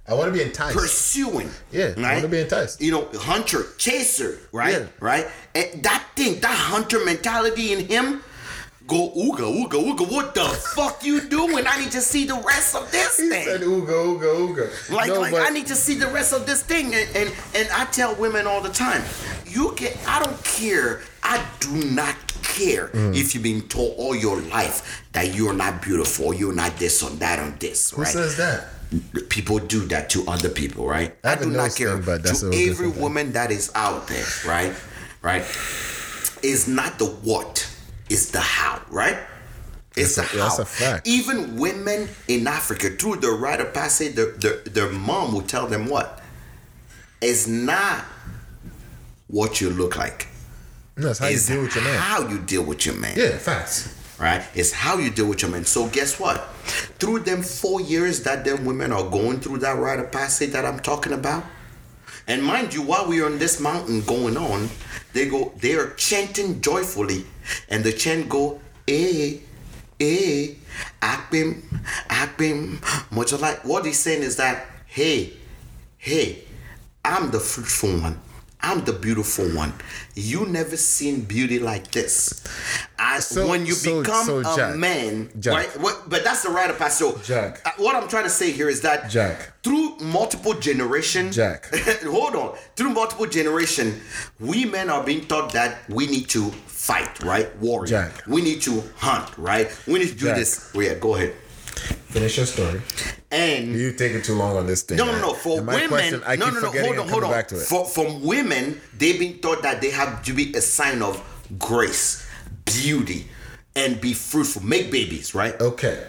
I want to be enticed. pursuing. Yeah, I wanna be enticed. You know, hunter, chaser, right? Yeah. Right? And that thing, that hunter mentality in him, go ooga ooga ooga. What the fuck you doing? I need to see the rest of this he thing. said ooga ooga ooga. Like, no, like but I need to see the rest of this thing. And, and and I tell women all the time, you get I don't care. I do not care Mm. if you've been told all your life that you're not beautiful, you're not this or that or this, who right? says that? People do that to other people, right? I have do not care. thing, but that's to every different thing. woman that is out there, right? Right? Is not the what, is the how, right? It's That's the a- how. that's a fact. Even women in Africa, through the rite of passage, their, their, their mom will tell them what? It's not what you look like. No, that's how you deal with your man. how you deal with your man Yeah, facts. right? It's how you deal with your man. So guess what? Through them four years that them women are going through that rite of passage that I'm talking about, and mind you, while we are on this mountain going on, they go, they are chanting joyfully, and the chant go, eh, eh, akbim, akbim, much like what he's saying is that, hey, hey, I'm the fruitful one. I'm the beautiful one. You never seen beauty like this. I, So- when you so- become so, a Jack, man, Jack. right? What, but that's the rite of passage. So, Jack. uh, what I'm trying to say here is that Jack. through multiple generation, Jack. [LAUGHS] hold on, through multiple generation, we men are being taught that we need to fight, right? Warrior. Jack. We need to hunt, right? We need to do Jack. this. Oh, yeah, go ahead. Finish your story. And You taking too long on this thing. no, no, no. For my women, question, I no, no, no. Hold on, hold on. back to it. For from women, they've been taught that they have to be a sign of grace, beauty, and be fruitful, make babies, right? okay.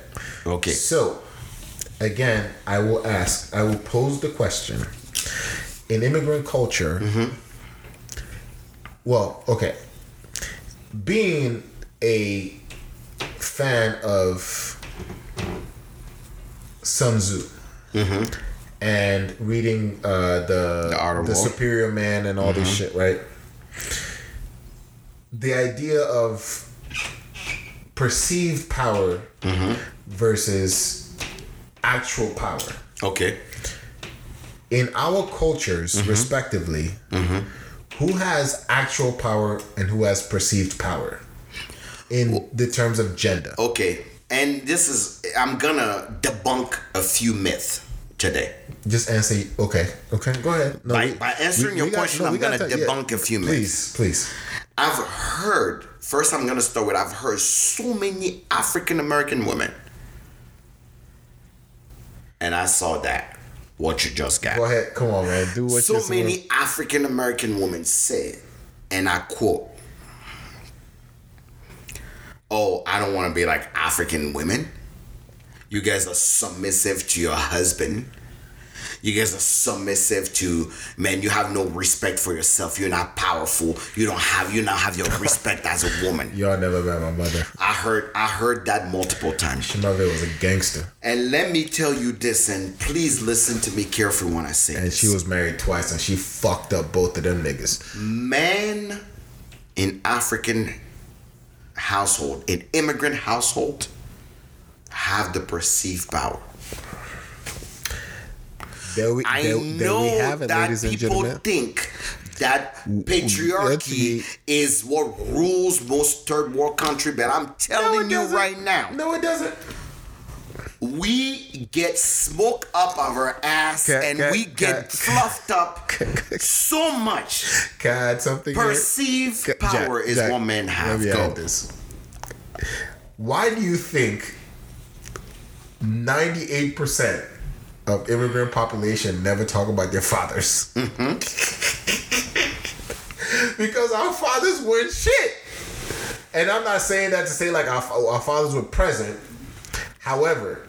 Okay. So, again, I will ask, I will pose the question. In immigrant culture, Mm-hmm. well, okay, being a fan of Sun Tzu and reading uh, the Mm-hmm. The Art of the War. Superior Man and all this shit, right? The idea of perceived power versus actual power. Okay. In our cultures, respectively, who has actual power and who has perceived power in the terms of gender? Okay. And this is I'm gonna debunk a few myths today. Just answer. Okay, okay, go ahead. No, By- by answering your question, I'm gonna debunk a few myths. Please, please. I've heard first I'm gonna start with I've heard so many African American women. And I saw that. What you just got. Go ahead. Come on, man. Do what so many African American women said, and I quote, Oh, I don't want to be like African women. You guys are submissive to your husband. You guys are submissive to man. You have no respect for yourself. You're not powerful. You don't have. You not have your [LAUGHS] respect as a woman. Y'all never met my mother. I heard. I heard that multiple times. My mother was a gangster, And let me tell you this, and please listen to me carefully when I say this. and this. she was married twice, and she fucked up both of them niggas. man in African household, an immigrant household, have the perceived power. There we, I there, know there we have it, that ladies and people gentlemen. think that patriarchy is what rules most third world country, but I'm telling it you doesn't. right now, No, it doesn't. We get smoke up of our ass and we get fluffed up [LAUGHS] so much. God, something? Perceived power is what men have. Go. this. Why do you think 98% of immigrant population never talk about their fathers? Mm-hmm. [LAUGHS] because our fathers weren't shit. And I'm not saying that to say like our, our fathers were present. However,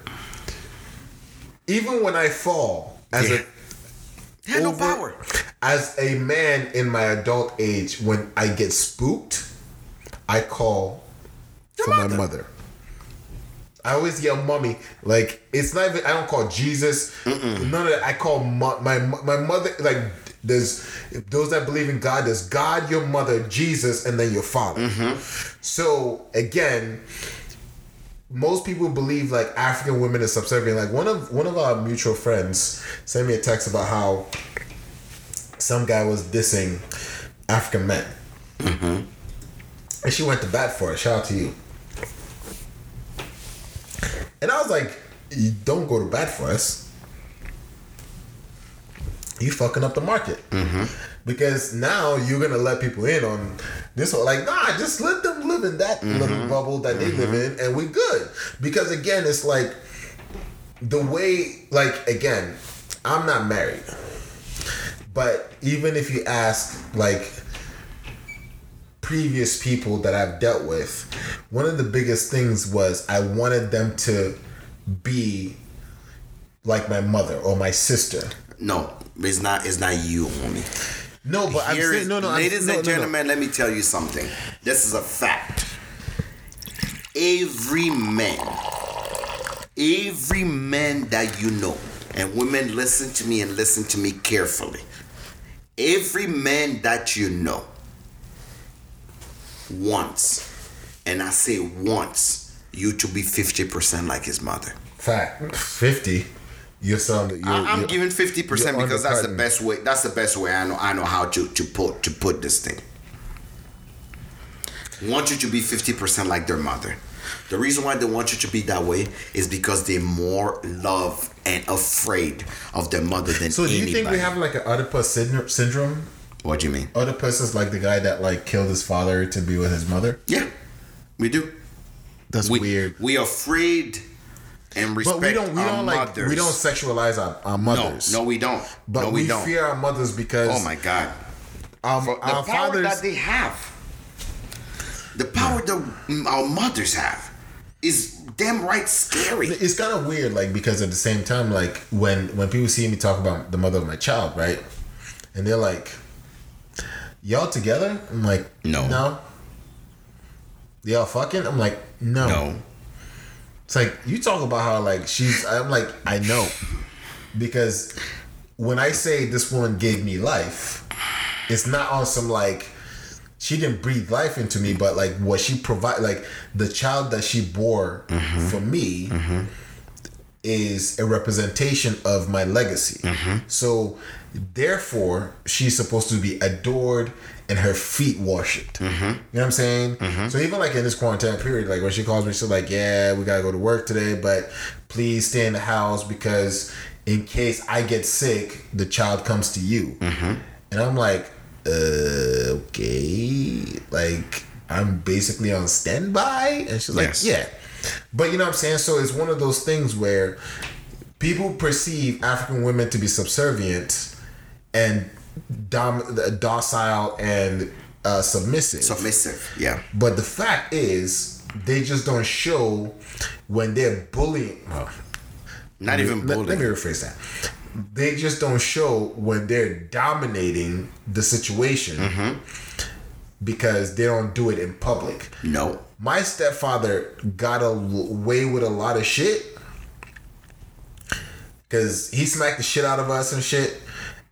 even when I fall as Yeah. a Had no power. As a man in my adult age, when I get spooked, I call for my mother. mother. I always yell "mommy." Like it's not even. I don't call Jesus. None of that. I call mo- my my mother. Like there's those that believe in God. There's God, your mother, Jesus, and then your father. Mm-hmm. So again, most people believe like African women are subservient. Like one of one of our mutual friends sent me a text about how some guy was dissing African men, mm-hmm. and she went to bat for it. Shout out to you. And I was like, "You don't go to bat for us. You fucking up the market." Mm-hmm. Because now you're gonna let people in on this. whole- Like, nah, just let them live in that mm-hmm. little bubble that they live mm-hmm. in, and we're good. Because again, it's like the way. Like again, I'm not married, but even if you ask like previous people that I've dealt with, one of the biggest things was I wanted them to be like my mother or my sister. No, it's not. It's not you, homie. No, but I'm saying no, no. I'm- ladies no, and no, no. gentlemen, let me tell you something. This is a fact. Every man, every man that you know, and women, listen to me and listen to me carefully. Every man that you know, wants, and I say wants, you to be fifty percent like his mother. Fact. Fifty. You're sounding. You're, I'm you're- giving fifty percent because that's the best way. That's the best way I know. I know how to to put to put this thing. Want you to be fifty percent like their mother. The reason why they want you to be that way is because they're more love and afraid of their mother than So do you anybody. think we have like an Oedipus syndrome? syndrome? what do you mean? Oedipus is like the guy that like killed his father to be with his mother. Yeah, we do. That's We, weird. We are afraid and respect But we don't. We our don't like. mothers. We don't sexualize our, our No, mothers. no, we don't. But no, we, we, don't. fear our mothers because oh my God. um, For the our power fathers. that they have, the power that our mothers have, is damn right scary. it's kind of weird, like because at the same time, like when when people see me talk about the mother of my child, right, and they're like, "Y'all together?" I'm like, No. no." Y'all fucking? I'm like, no. No, It's like you talk about how like she's. I'm like, I know, because when I say this woman gave me life, it's not on some like she didn't breathe life into me, but like what she provide, like the child that she bore mm-hmm. for me mm-hmm. is a representation of my legacy. Mm-hmm. So therefore, she's supposed to be adored and her feet worshipped. Mm-hmm. You know what I'm saying? Mm-hmm. So even like in this quarantine period, like when she calls me, she's like, "Yeah, we gotta go to work today, but please stay in the house because in case I get sick, the child comes to you." Mm-hmm. And I'm like, uh, okay, like I'm basically on standby, and she's like, Yes. yeah. But you know what I'm saying? So it's one of those things where people perceive African women to be subservient and dom- docile and uh, submissive. submissive. Yeah, but the fact is, they just don't show when they're bullying. Not even let, bullying. let me rephrase that. They just don't show when they're dominating the situation Mm-hmm. because they don't do it in public no, my stepfather got away with a lot of shit because he smacked the shit out of us and shit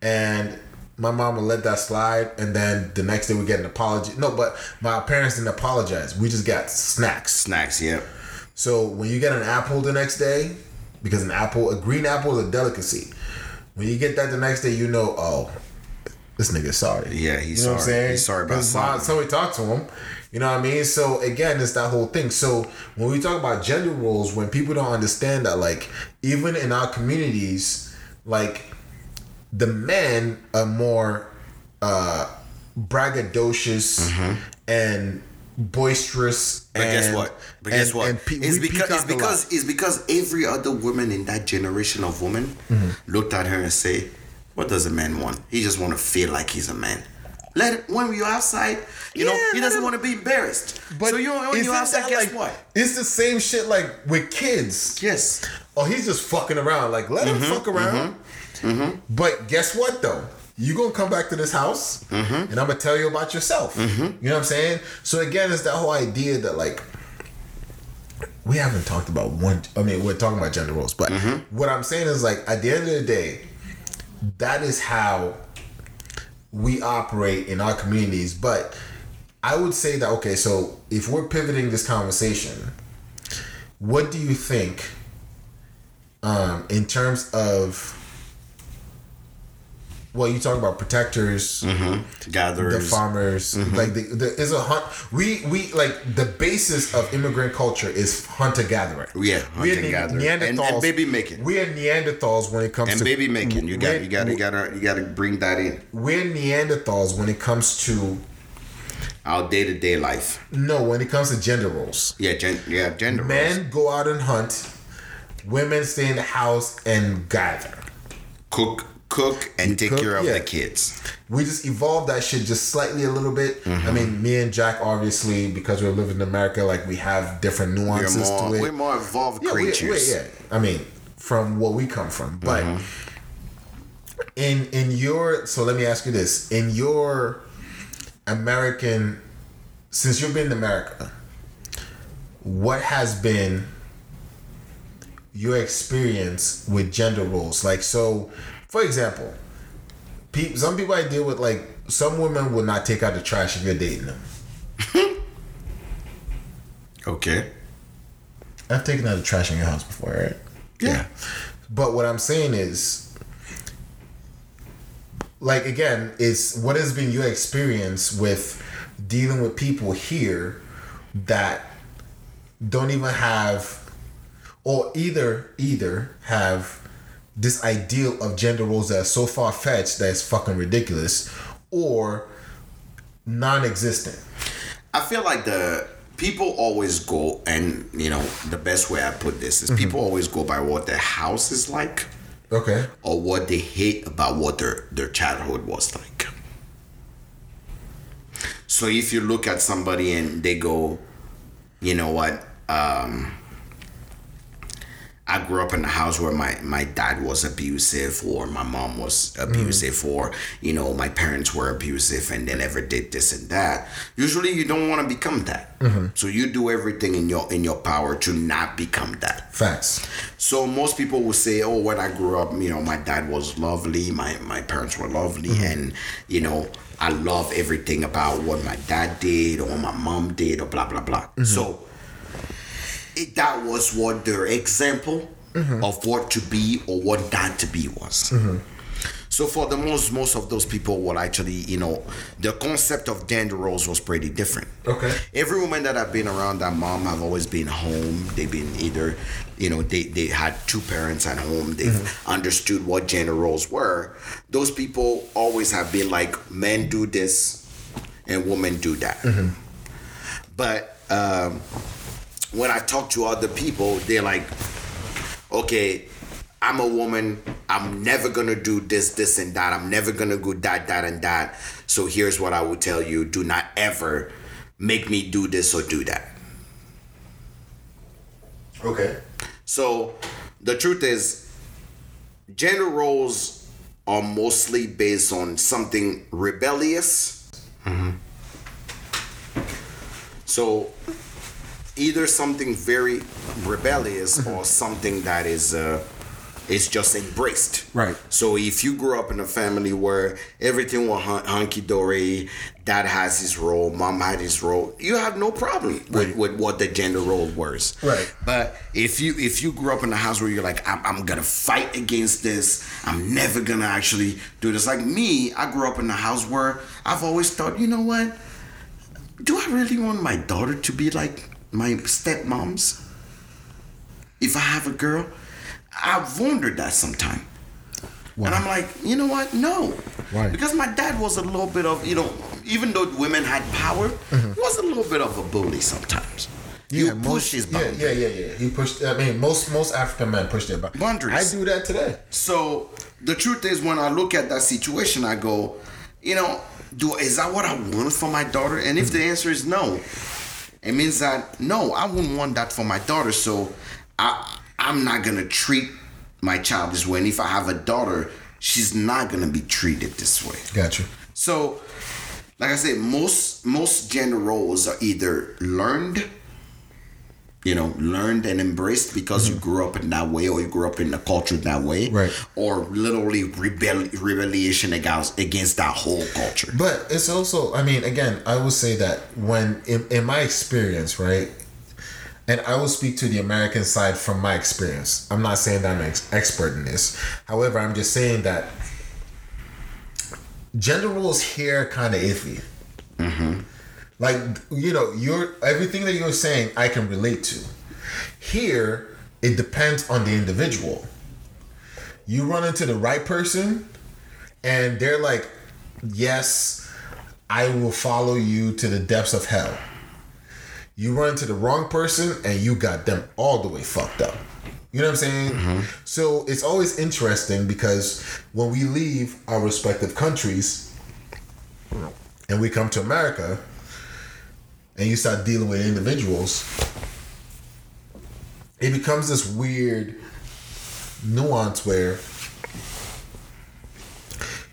and my mom would let that slide and then the next day we get an apology no but my parents didn't apologize we just got snacks snacks. Yeah, so when you get an apple the next day because an apple a green apple is a delicacy when you get that the next day you know oh this nigga's sorry Yeah, he's you know what I'm saying He's sorry about something. somebody talk to him. You know what I mean? So again, it's that whole thing. So when we talk about gender roles, when people don't understand that, like even in our communities, like the men are more uh braggadocious and boisterous. Mm-hmm. but and, guess what? But guess and- what? and pe- it's because it's peacock a lot. because it's because every other woman in that generation of women Mm-hmm. looked at her and say, "What does a man want? He just want to feel like he's a man." Let it, when you're outside, you know, he doesn't want to be embarrassed. But so you when you're outside, guess like- what? It's the same shit like with kids. Yes, Oh, he's just fucking around. Like, let Mm-hmm, him fuck around. But guess what, though? You gonna come back to this house, Mm-hmm. and I'm gonna tell you about yourself. You know what I'm saying? So again, it's that whole idea that like we haven't talked about one. I mean, we're talking about gender roles, but Mm-hmm. what I'm saying is like at the end of the day, that is how we operate in our communities. But I would say that okay, so if we're pivoting this conversation, what do you think um, in terms of well, you talk about protectors, mm-hmm. the gatherers. farmers, mm-hmm. like the, the is a hunt. We we like the basis of immigrant culture is hunter gatherer. Yeah, we are hunter-gatherer. Ne- And- and Neanderthals. baby making. We are Neanderthals when it comes to. and to baby making. You got, you got, you got to, you got to bring that in We're Neanderthals when it comes to our day to day life. no when it comes to gender roles. Yeah, gen, yeah, gender roles. Men go out and hunt. Women stay in the house and gather. cook cook and take cook, care of yeah. the kids. we just evolved that shit just slightly a little bit. Mm-hmm. I mean, me and Jack, obviously, because we're living in America, like we have different nuances more to it. we're more evolved yeah, we- we- creatures. yeah, I mean, from what we come from, but Mm-hmm. in in your so let me ask you this: in your American, since you've been in America, what has been your experience with gender roles? Like, so, for example, pe- some people I deal with, like, some women will not take out the trash if you're dating them. [LAUGHS] Okay. I've taken out the trash in your house before, right? Yeah. But what I'm saying is, like again, is what has been your experience with dealing with people here that don't even have, or either either have this ideal of gender roles that are so far fetched that it's fucking ridiculous, or non-existent. I feel like the people always go and you know the best way I put this is people always go by what their house is like Okay. or what they hate about what their their childhood was like. So if you look at somebody and they go, you know what, um, I grew up in a house where my, my dad was abusive or my mom was abusive mm. or you know my parents were abusive and they never did this and that. Usually you don't want to become that. Mm-hmm. So you do everything in your in your power to not become that. Facts. So most people will say, "Oh, when I grew up, you know, my dad was lovely, my my parents were lovely, mm-hmm. and you know, I love everything about what my dad did or what my mom did or blah blah blah." Mm-hmm. So it, that was what their example mm-hmm. of what to be or what not to be was. Mm-hmm. So for the most most of those people were actually, you know, the concept of gender roles was pretty different. Okay. Every woman that I've been around, that mom have always been home. They've been either, you know, they, they had two parents at home. They've mm-hmm. understood what gender roles were. Those people always have been like, men do this and women do that. But um, when I talk to other people, they're like, okay, I'm a woman. I'm never gonna do this, this, and that. I'm never gonna go that, that, and that. So here's what I would tell you: Do not ever make me do this or do that. Okay. So the truth is, gender roles are mostly based on something rebellious. Mm-hmm. So either something very rebellious or something that is uh, is just embraced. Right. So if you grew up in a family where everything was hun- hunky dory, dad has his role, mom had his role, you have no problem with, with what the gender role was. Right. But if you if you grew up in a house where you're like, I'm, I'm gonna fight against this, I'm never gonna actually do this. Like me, I grew up in a house where I've always thought, you know what? Do I really want my daughter to be like my stepmoms? If I have a girl, I've wondered that sometime. And I'm like, you know what? No. Why? Because my dad was a little bit of, you know, even though women had power, uh-huh. he was a little bit of a bully sometimes. you push his yeah, boundaries. yeah, yeah, yeah. He pushed. I mean, most most African men push their Boundaries. I do that today. So the truth is, when I look at that situation, I go, you know, do is that what I want for my daughter? And if mm-hmm. the answer is no, it means that no, I wouldn't want that for my daughter. So I I'm not gonna treat my child this way. And if I have a daughter, she's not gonna be treated this way. Gotcha. So, like I said, most most gender roles are either learned, you know, learned and embraced because you mm-hmm. grew up in that way or you grew up in the culture that way, Right. Or literally rebel rebellion against against that whole culture. But it's also, I mean, again, I will say that when, in, in my experience, right, and I will speak to the American side from my experience. I'm not saying that I'm an ex- expert in this. However, I'm just saying that gender roles here kind of iffy. Mm-hmm. Like you know, you're everything that you're saying, I can relate to. Here, it depends on the individual. You run into the right person, and they're like, "Yes, I will follow you to the depths of hell." You run into the wrong person, and you got them all the way fucked up. You know what I'm saying? Mm-hmm. So it's always interesting because when we leave our respective countries and we come to America and you start dealing with individuals, it becomes this weird nuance where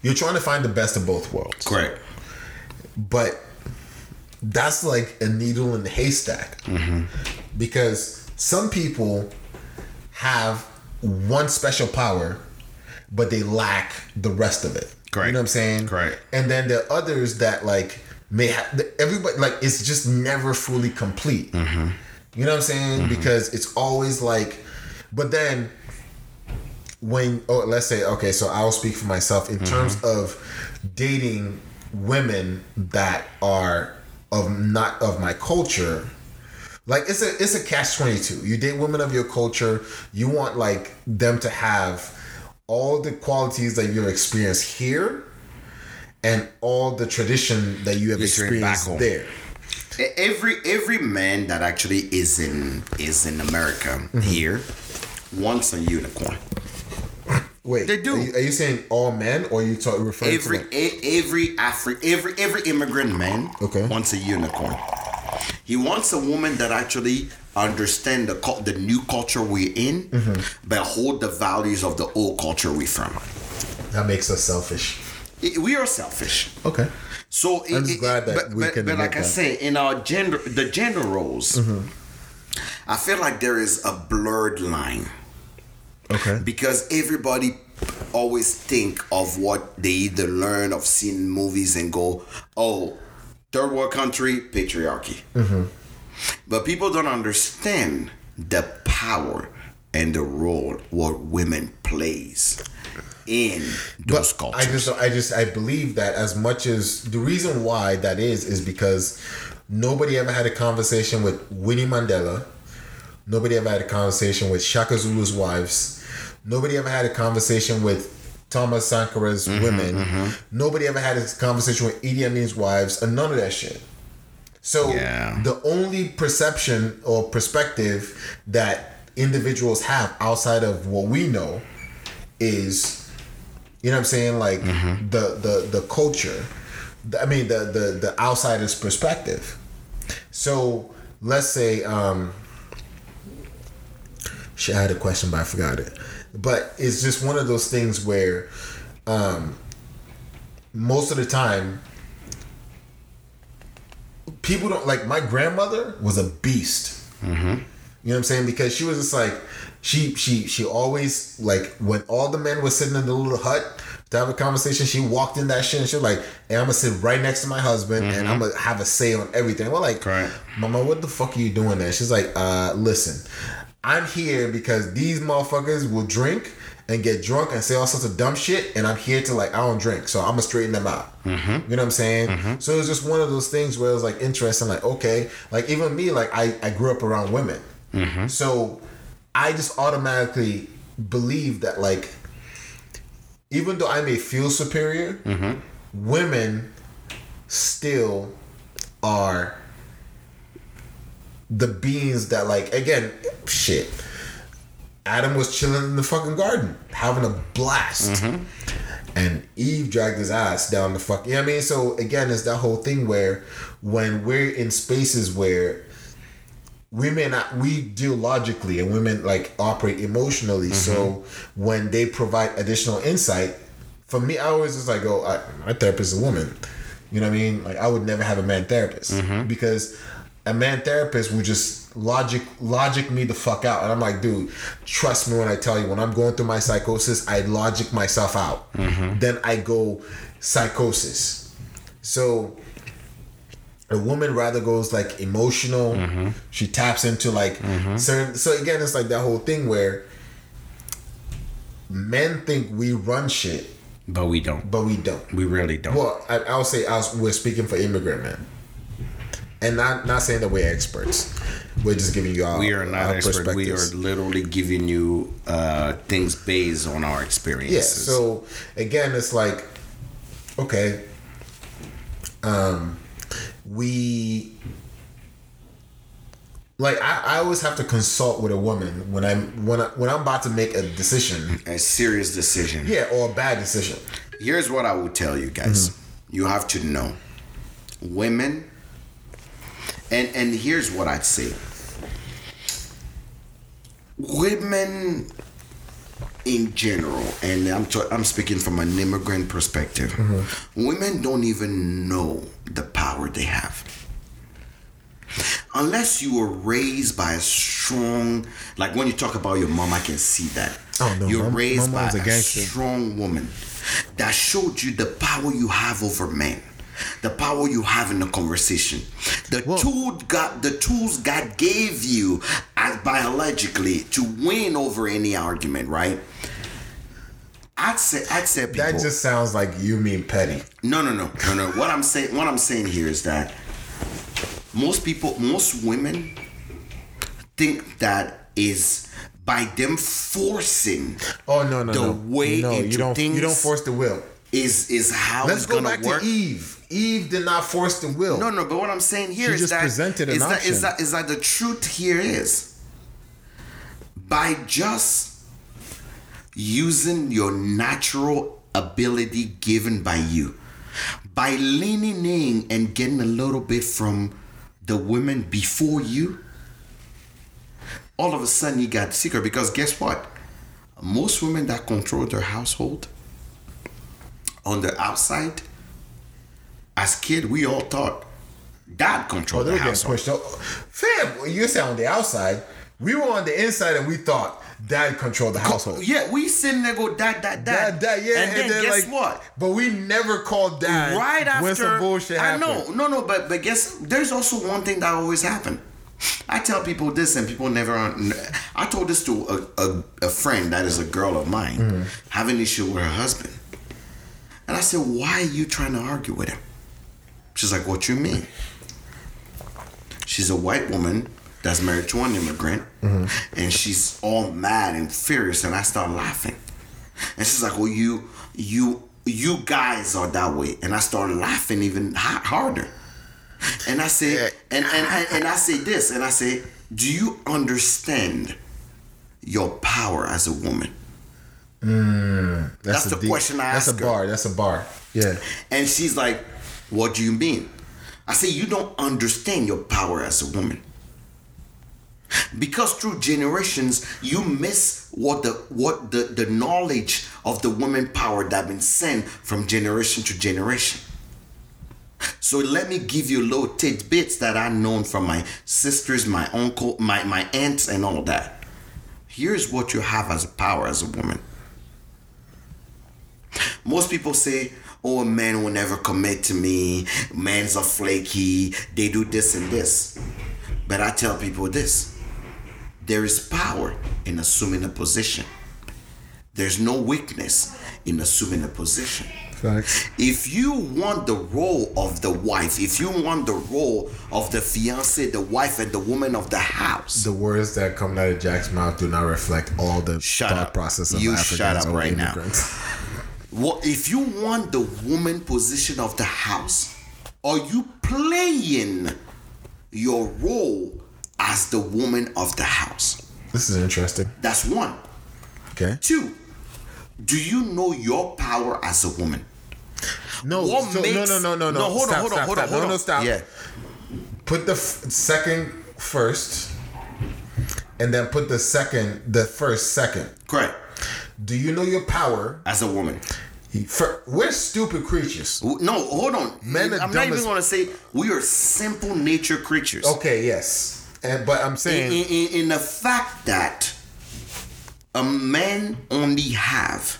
you're trying to find the best of both worlds. Correct. But that's like a needle in the haystack. Mm-hmm. Because some people have one special power, but they lack the rest of it. Correct. You know what I'm saying? Correct. And then there are others that like may have everybody like it's just never fully complete. Mm-hmm. You know what I'm saying? Mm-hmm. Because it's always like, but then when oh let's say okay, so I'll speak for myself in mm-hmm. terms of dating women that are of not of my culture. Like it's a it's a catch twenty two. You date women of your culture. You want like them to have all the qualities that you've experienced here, and all the tradition that you have You bring back experienced home. there. Every every man that actually is in is in America Mm-hmm. here wants a unicorn. Wait, They do. Are you, are you saying all men, or are you talk, referring Every to? Like, e- every Afri every every immigrant man Okay. wants a unicorn. He wants a woman that actually understand the the new culture we're in, Mm-hmm. but hold the values of the old culture we're from. that makes us selfish. I- We are selfish. Okay. So I'm just glad that but, we but, can but like admit I say, in our gender, the gender roles, mm-hmm. I feel like there is a blurred line Okay. because everybody always think of what they either learn of seeing movies and go, oh, third world country patriarchy. Mm-hmm. But people don't understand the power and the role what women plays in those But cultures. I just, I just, I believe that as much as the reason why that is is because nobody ever had a conversation with Winnie Mandela. Nobody ever had a conversation with Shaka Zulu's wives. Nobody ever had a conversation with Thomas Sankara's mm-hmm, women. Mm-hmm. Nobody ever had a conversation with Idi Amin's wives, and none of that shit. So Yeah. the only perception or perspective that individuals have outside of what we know is you know what I'm saying? Like the the the culture. I mean the the the outsider's perspective. So let's say um shit, I had a question but I forgot it. But it's just one of those things where um most of the time people don't like my grandmother was a beast. You know what I'm saying? Because she was just like she she she always like when all the men were sitting in the little hut to have a conversation, she walked in that shit and she was like, Hey, I'm gonna sit right next to my husband and mm-hmm. I'm gonna have a say on everything. We're like, Right. Mama, what the fuck are you doing there? She's like, uh, listen, I'm here because these motherfuckers will drink and get drunk and say all sorts of dumb shit, and I'm here to like I don't drink, so I'm gonna straighten them out. Mm-hmm. You know what I'm saying? Mm-hmm. So it was just one of those things where it was like interesting, like okay, like even me, like I I grew up around women, so I just automatically believe that like even though I may feel superior, mm-hmm. women still are the beings that like again shit. Adam was chilling in the fucking garden having a blast. Mm-hmm. And eve dragged his ass down the fuck you know what i mean? So again it's that whole thing where when we're in spaces where we may not we deal logically and women like operate emotionally. So mm-hmm. when they provide additional insight for me i always just like go I, my therapist is a woman. You know what i mean? Like i would never have a man therapist mm-hmm. because a man therapist would just logic logic me the fuck out. And i'm like dude trust me when i tell you when i'm going through my psychosis i logic myself out. Mm-hmm. Then i go psychosis. So a woman rather goes like emotional she taps into like certain so again it's like that whole thing where men think we run shit but we don't. but we don't We really don't. well I, i'll say I was, we're speaking for immigrant men and not not saying that we're experts we're just giving you our we are not experts. We are literally giving you uh, things based on our experiences. yeah so again it's like okay um we like I, I always have to consult with a woman when I'm when I when I'm about to make a decision. a serious decision. Yeah, or a bad decision. Here's what I will tell you guys. Mm-hmm. You have to know women and and here's what I'd say. Women in general, and I'm t- I'm speaking from an immigrant perspective. Mm-hmm. Women don't even know the power they have. Unless you were raised by a strong, like when you talk about your mom, I can see that. Oh, no, You're my raised by a a strong woman that showed you the power you have over men, the power you have in the conversation, the tool God, the tools God gave you as biologically to win over any argument, right? I'd say, I'd say people. That just sounds like you mean petty. No, no, no, no, no. What I'm saying, what I'm saying here is that most people, most women, think that is by them forcing Oh no no The no. way no, into you don't you don't force the will. is is how Let's it's go gonna back work. to Eve. Eve did not force the will. No, no, but what I'm saying here She is just that presented an is that, is option. that is that the truth here is by just using your natural ability given by you, by leaning in and getting a little bit from the women before you, all of a sudden you got secret. Because guess what? Most women that control their household on the outside, as kid, we all thought dad Oh, controlled they the getting pushed up. Fam, you said on the outside. We were on the inside and we thought dad controlled the household. Yeah, we sitting there go dad, dad, dad, Dad, dad, yeah. And, then, guess like, what? But we never called dad right after when some bullshit I happened. know, no, no, but but guess there's also one thing that always happened. I tell people this, and people never. I told this to a, a, a friend that is a girl of mine Mm-hmm. having issue with her husband, and I said, "Why are you trying to argue with him?" She's like, "What you mean?" She's a white woman that's married to an immigrant, Mm-hmm. and she's all mad and furious, and I start laughing, and she's like, "Well, you, you, you guys are that way," and I started laughing even ha- harder. And I say, and, and, and, and I say this, and I say, do you understand your power as a woman? That's a the question I That's ask That's a her. bar. That's a bar. Yeah. And she's like, what do you mean? I say, you don't understand your power as a woman. Because through generations, you miss what the what the, the knowledge of the woman power that been sent from generation to generation. So let me give you little tidbits that I known from my sisters, my uncle, my, my aunts, and all that. Here's what you have as a power as a woman. Most people say, oh, a man will never commit to me. Men's are flaky. They do this and this. But I tell people this there is power in assuming a position, there's no weakness in assuming a position. Facts. If you want the role of the wife, if you want the role of the fiance, the wife, and the woman of the house, The words that come out of Jack's mouth do not reflect all the Shut thought up. process of You Africans shut up right now. [LAUGHS] Well, if you want the woman position of the house, are you playing your role as the woman of the house? This is interesting. That's one. Okay. Two, do you know your power as a woman? No, What so, makes- no, no, no, no, no. No, hold on, Stop, hold on, stop, hold on, stop. hold no, on. No, stop. Yeah. Put the f- second first, and then put the second, the first second. Correct. Do you know your power? As a woman. For, we're stupid creatures. No, hold on. Men I'm not even going to say we are simple nature creatures. Okay, yes, and but I'm saying in, in, in the fact that a man only have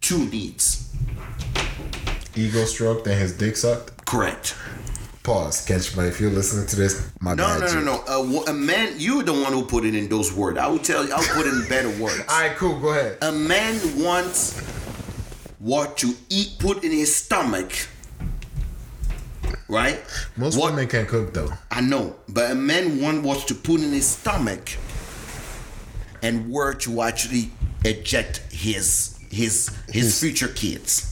two needs. ego stroke, then his dick sucked. Correct. Pause. Catch my. If you're listening to this, my No, bad. no, no, G. no. A, a man, you're the one who put it in those words. I will tell you. I'll put it in better words. All right, cool. Go ahead. A man wants what to eat, put in his stomach. Right? Most what, women can cook though. I know, but a man want what to put in his stomach, and where to actually eject his his his future kids.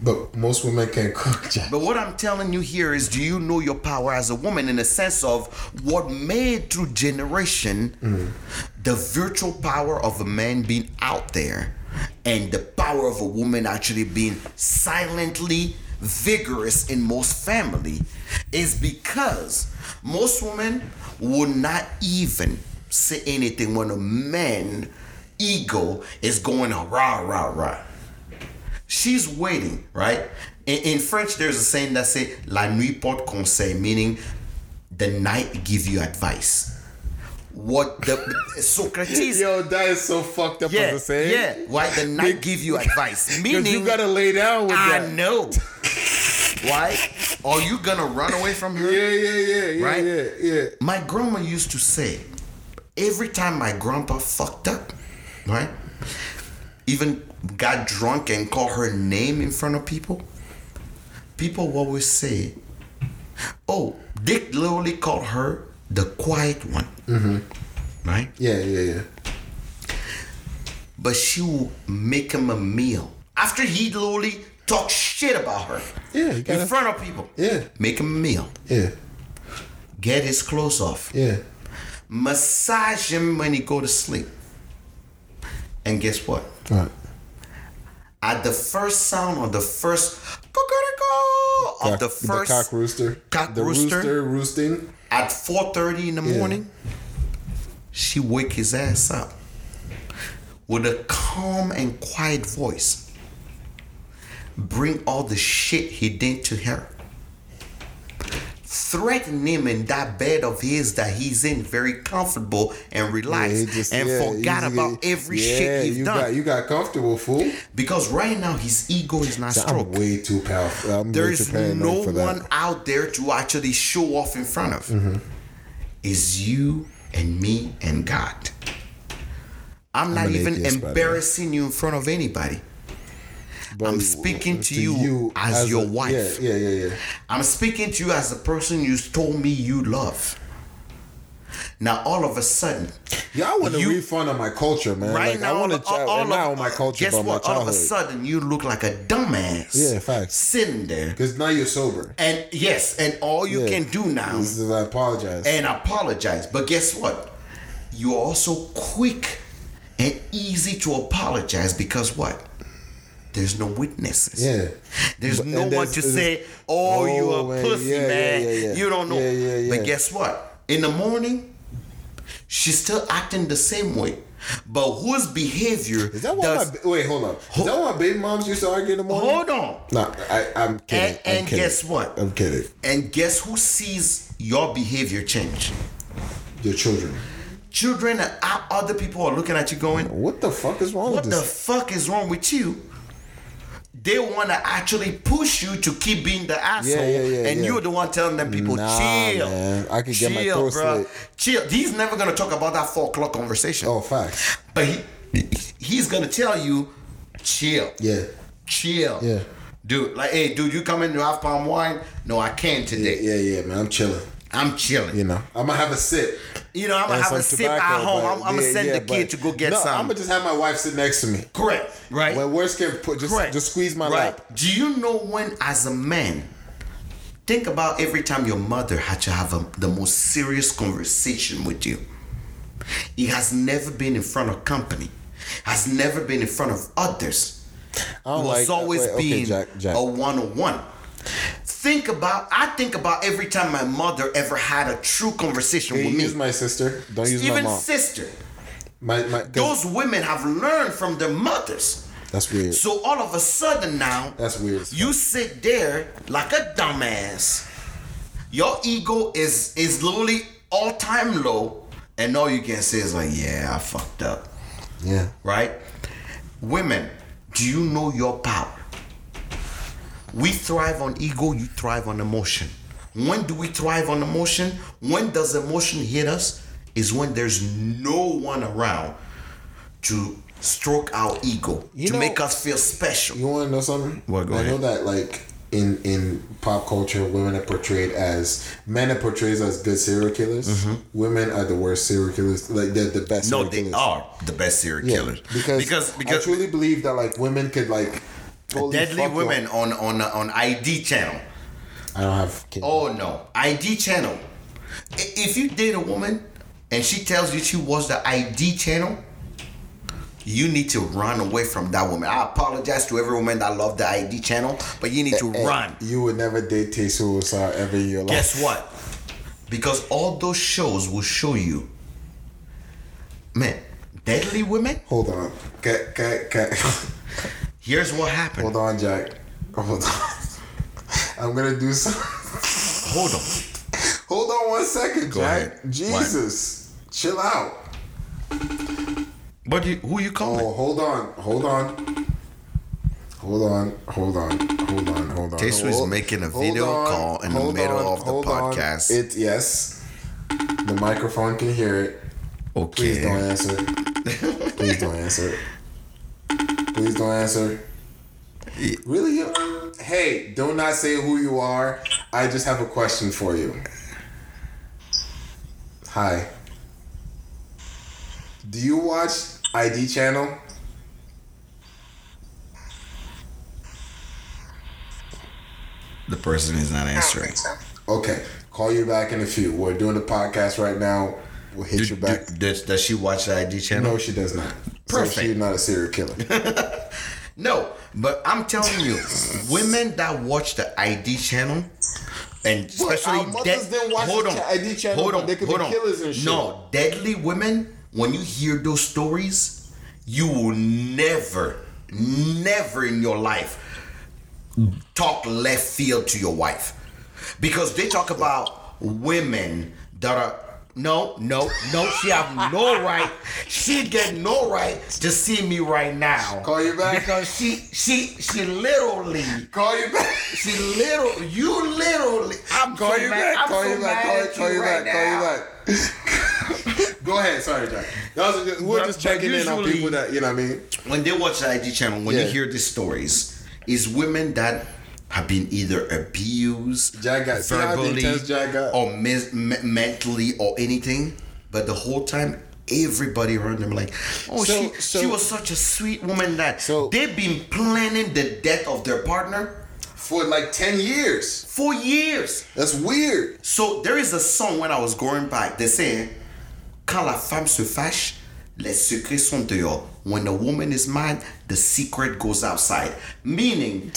But most women can cook, Jack. But what I'm telling you here is do you know your power as a woman in the sense of what made through generation mm. the virtual power of a man being out there and the power of a woman actually being silently vigorous in most family is because most women would not even say anything when a man ego is going rah rah rah she's waiting, right? In, in French, there's a saying that say "la nuit porte conseil," meaning the night give you advice. What the [LAUGHS] Socrates? Yo, that is so fucked up yeah, as a saying. yeah. Why the night give you advice? [LAUGHS] Meaning, you gotta lay down with I that. know. [LAUGHS] Why? Are you gonna run away from her? Yeah, yeah, yeah, yeah, Right? yeah, yeah. My grandma used to say, every time my grandpa fucked up, right? Even got drunk and called her name in front of people. People always say, "Oh, Dick literally called her the quiet one," mm-hmm. right? Yeah, yeah, yeah. But she will make him a meal after he literally talk shit about her. Yeah, gotta- in front of people. Yeah. Make him a meal. Yeah. Get his clothes off. Yeah. Massage him when he go to sleep. And guess what? Right. At the first sound of the first of the first cock rooster. cock the rooster. roosting. At 4.30 in the Yeah. morning, she wake his ass up with a calm and quiet voice. Bring all the shit he did to her. Threaten him in that bed of his that he's in, very comfortable and relaxed, he just- and yeah, forgot about every yeah, shit he's you done. Got, you got comfortable, fool. because right now his ego is not I'm way too powerful. I'm way too There's no one out there to actually show off in front of. Mm-hmm. Is you and me and God. I'm not an even atheist, by the way. embarrassing you in front of anybody. But I'm speaking to you as your a- wife. Yeah, yeah, yeah, yeah. I'm speaking to you as the person you told me you love. Now all of a sudden, Yeah, I want You- refund on my culture, man. right like, now, I want to all, all not of, on my culture, guess what? All of a sudden, you look like a dumbass. Yeah, facts. Sitting there, Because now you're sober. and yes, and all you Yeah. can do now is I apologize. and apologize. But guess what? You're also quick and easy to apologize because what? There's no witnesses. yeah. There's But- no one to say, "Oh, you Oh, a man, pussy, yeah, man. yeah, yeah. You don't know." But guess what? In the morning, she's still acting the same way. But whose behavior Is that why does? my wait? Hold on. Is that why baby moms used to argue in the morning? hold on. No, I, I'm kidding. And, and kidding. guess what? I'm kidding. And guess who sees your behavior change? Your children. Children and other people are looking at you going, What the fuck is wrong What the fuck is wrong with you? They want to actually push you to keep being the asshole, yeah, yeah, and yeah. you're the one telling them people Nah, chill. man. I could get my chill, throat bruh. slit. Chill. He's never gonna talk about that four o'clock conversation, oh, facts. but he he's gonna tell you, chill, Yeah. chill, Yeah. dude. Like, hey, dude, you coming to have palm wine? No, I can't today. Yeah, yeah, man. I'm chilling. I'm chilling. You know, I'm gonna have a sip. You know, I'm gonna have a sip at home. I'm, I'm gonna send yeah, the kid to go get no, some. I'm gonna just have my wife sit next to me. Correct. Right. When worst can put, just Correct. just squeeze my Right. lap. Do you know when, as a man, think about every time your mother had to have a, the most serious conversation with you? It has never been in front of company, has never been in front of others. I It don't was like. always wait, okay, being Jack, Jack. a one on one. Think about, I think about every time my mother ever had a true conversation Hey, with me. use my sister. Don't use my Even mom. sister. My my. Those women have learned from their mothers. That's weird. So all of a sudden now, That's weird You sit there like a dumbass. Your ego is is literally all time low, and all you can say is like, "Yeah, I fucked up." yeah. Right? Women, do you know your power? We thrive on ego. You thrive on emotion. When do we thrive on emotion? When does emotion hit us? Is when there's no one around to stroke our ego You to know- make us feel special. You want to know something? What, go I know that like in in pop culture, women are portrayed as men are portrayed as good serial killers. Women are the worst serial killers. Like they're the best. Mm-hmm. No, serial they killers. are the best serial Yeah, killers. because because I because truly believe that like women could like deadly women up. on on uh, on ID channel. I don't have kids. Oh no, ID channel. If you date a woman and she tells you she was the ID channel, you need to run away from that woman. I apologize to every woman that love the ID channel, but you need to And run. You would never date Tay Suicide ever in your life. Guess what? Because all those shows will show you, man, deadly women. Hold on. Okay, okay, okay. Here's what happened. Hold on, Jack. Hold on. [LAUGHS] I'm gonna do some. Hold on. [LAUGHS] Hold on one second, Go Jack. ahead. Jesus, chill out. But you, who you calling? Oh, hold on, hold on. Hold on, hold on, hold on, hold on. Is Hold- making a video on, call in the middle on, of the hold on. podcast. It yes. The microphone can hear it. Okay. Please don't answer. Please don't answer. Please don't answer. Really? Hey, do not say who you are. I just have a question for you. Hi. Do you watch ID channel? The person is not answering. Okay, call you back in a few. We're doing the podcast right now. We'll hit Do- you back. do- does, does she watch the ID channel? no, she does not. Perfect. So she's not a serial killer. [LAUGHS] No, but I'm telling you, [LAUGHS] women that watch the ID channel, and especially dead- didn't watch hold on, cha- ID channel, hold on, they could hold be on. killers and shit. No, deadly women. When you hear those stories, you will never, never in your life talk left field to your wife, because they talk about women that are. No, no, no. She have no right. She get no right to see me right now. Call you back? because she, she, she literally call you back. she literally, you literally. I'm Call so you mad. back. I'm Call so you back. Call, call you right back. Call now. you back. [LAUGHS] Go ahead. Sorry, Jack. Just, we're But- just checking in on people that you know what I mean. When they watch the ID channel, when Yeah. you hear these stories, is women that have been either abused, Jack got- see how verbally, intense or mis- me- mentally, or anything. But the whole time, everybody around them like, oh, So- she so- she was such a sweet woman that So- they've been planning the death of their partner For like ten years. for years. That's weird. So there is a song when I was going back. They say, quand la femme se fâche, les secrets sont dehors. When a woman is mad, the secret goes outside. Meaning,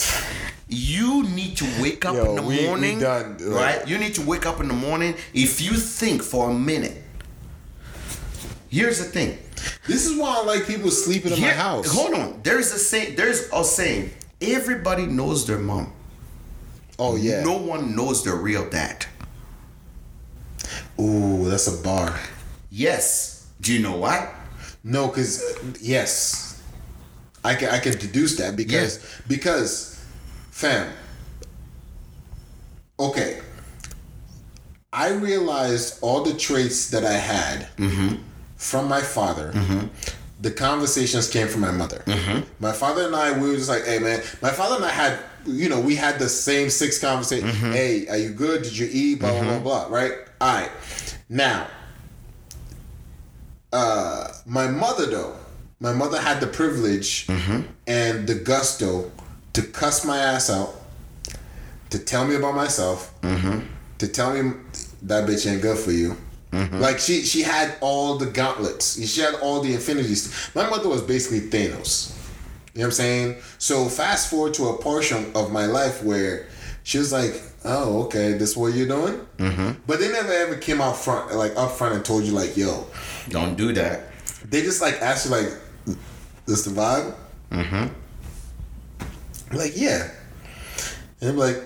you need to wake up Yo, in the we- we morning, done, like- right? You need to wake up in the morning. If you think for a minute, here's the thing. This is why I like people sleeping in my house. Hold on. There's a saying. There's a saying. Everybody knows their mom. Oh yeah. No one knows their real dad. Ooh, that's a bar. Yes. Do you know why? No, because uh, yes, I can I can deduce that because because fam. Okay, I realized all the traits that I had mm-hmm. from my father. Mm-hmm. The conversations came from my mother. Mm-hmm. My father and I, we were just like, "Hey, man." My father and I had, you know, we had the same six conversations. Hey, are you good? Did you eat? Blah blah blah blah. Right. All right. Now, uh, my mother though, my mother had the privilege mm-hmm. and the gusto to cuss my ass out, to tell me about myself, mm-hmm. to tell me that bitch ain't good for you. Mm-hmm. Like she she had all the gauntlets. She had all the infinities. My mother was basically Thanos. You know what I'm saying? So fast forward to a portion of my life where she was like, "Oh, okay, this what you're doing." Mm-hmm. But they never ever came out front, like up front, and told you like, "Yo." Don't do that. They just like asked you like, "This the vibe?" Mm-hmm. Like, yeah. And I'm like,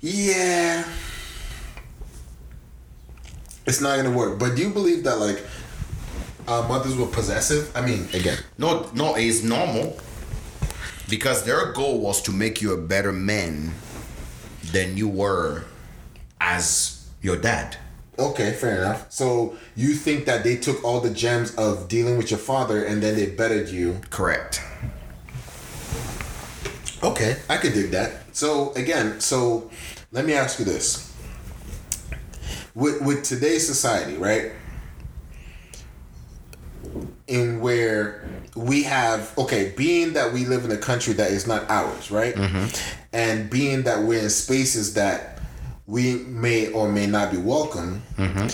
yeah. It's not gonna work. But do you believe that like our mothers were possessive? I mean, again, No, no, it's normal because their goal was to make you a better man than you were as your dad. okay, fair enough. So you think that they took all the gems of dealing with your father and then they bettered you Correct. Okay, I could dig that. So again, so let me ask you this: with with today's society, right? In where we have okay, being that we live in a country that is not ours, right? Mm-hmm. And being that we're in spaces that we may or may not be welcome, mm-hmm.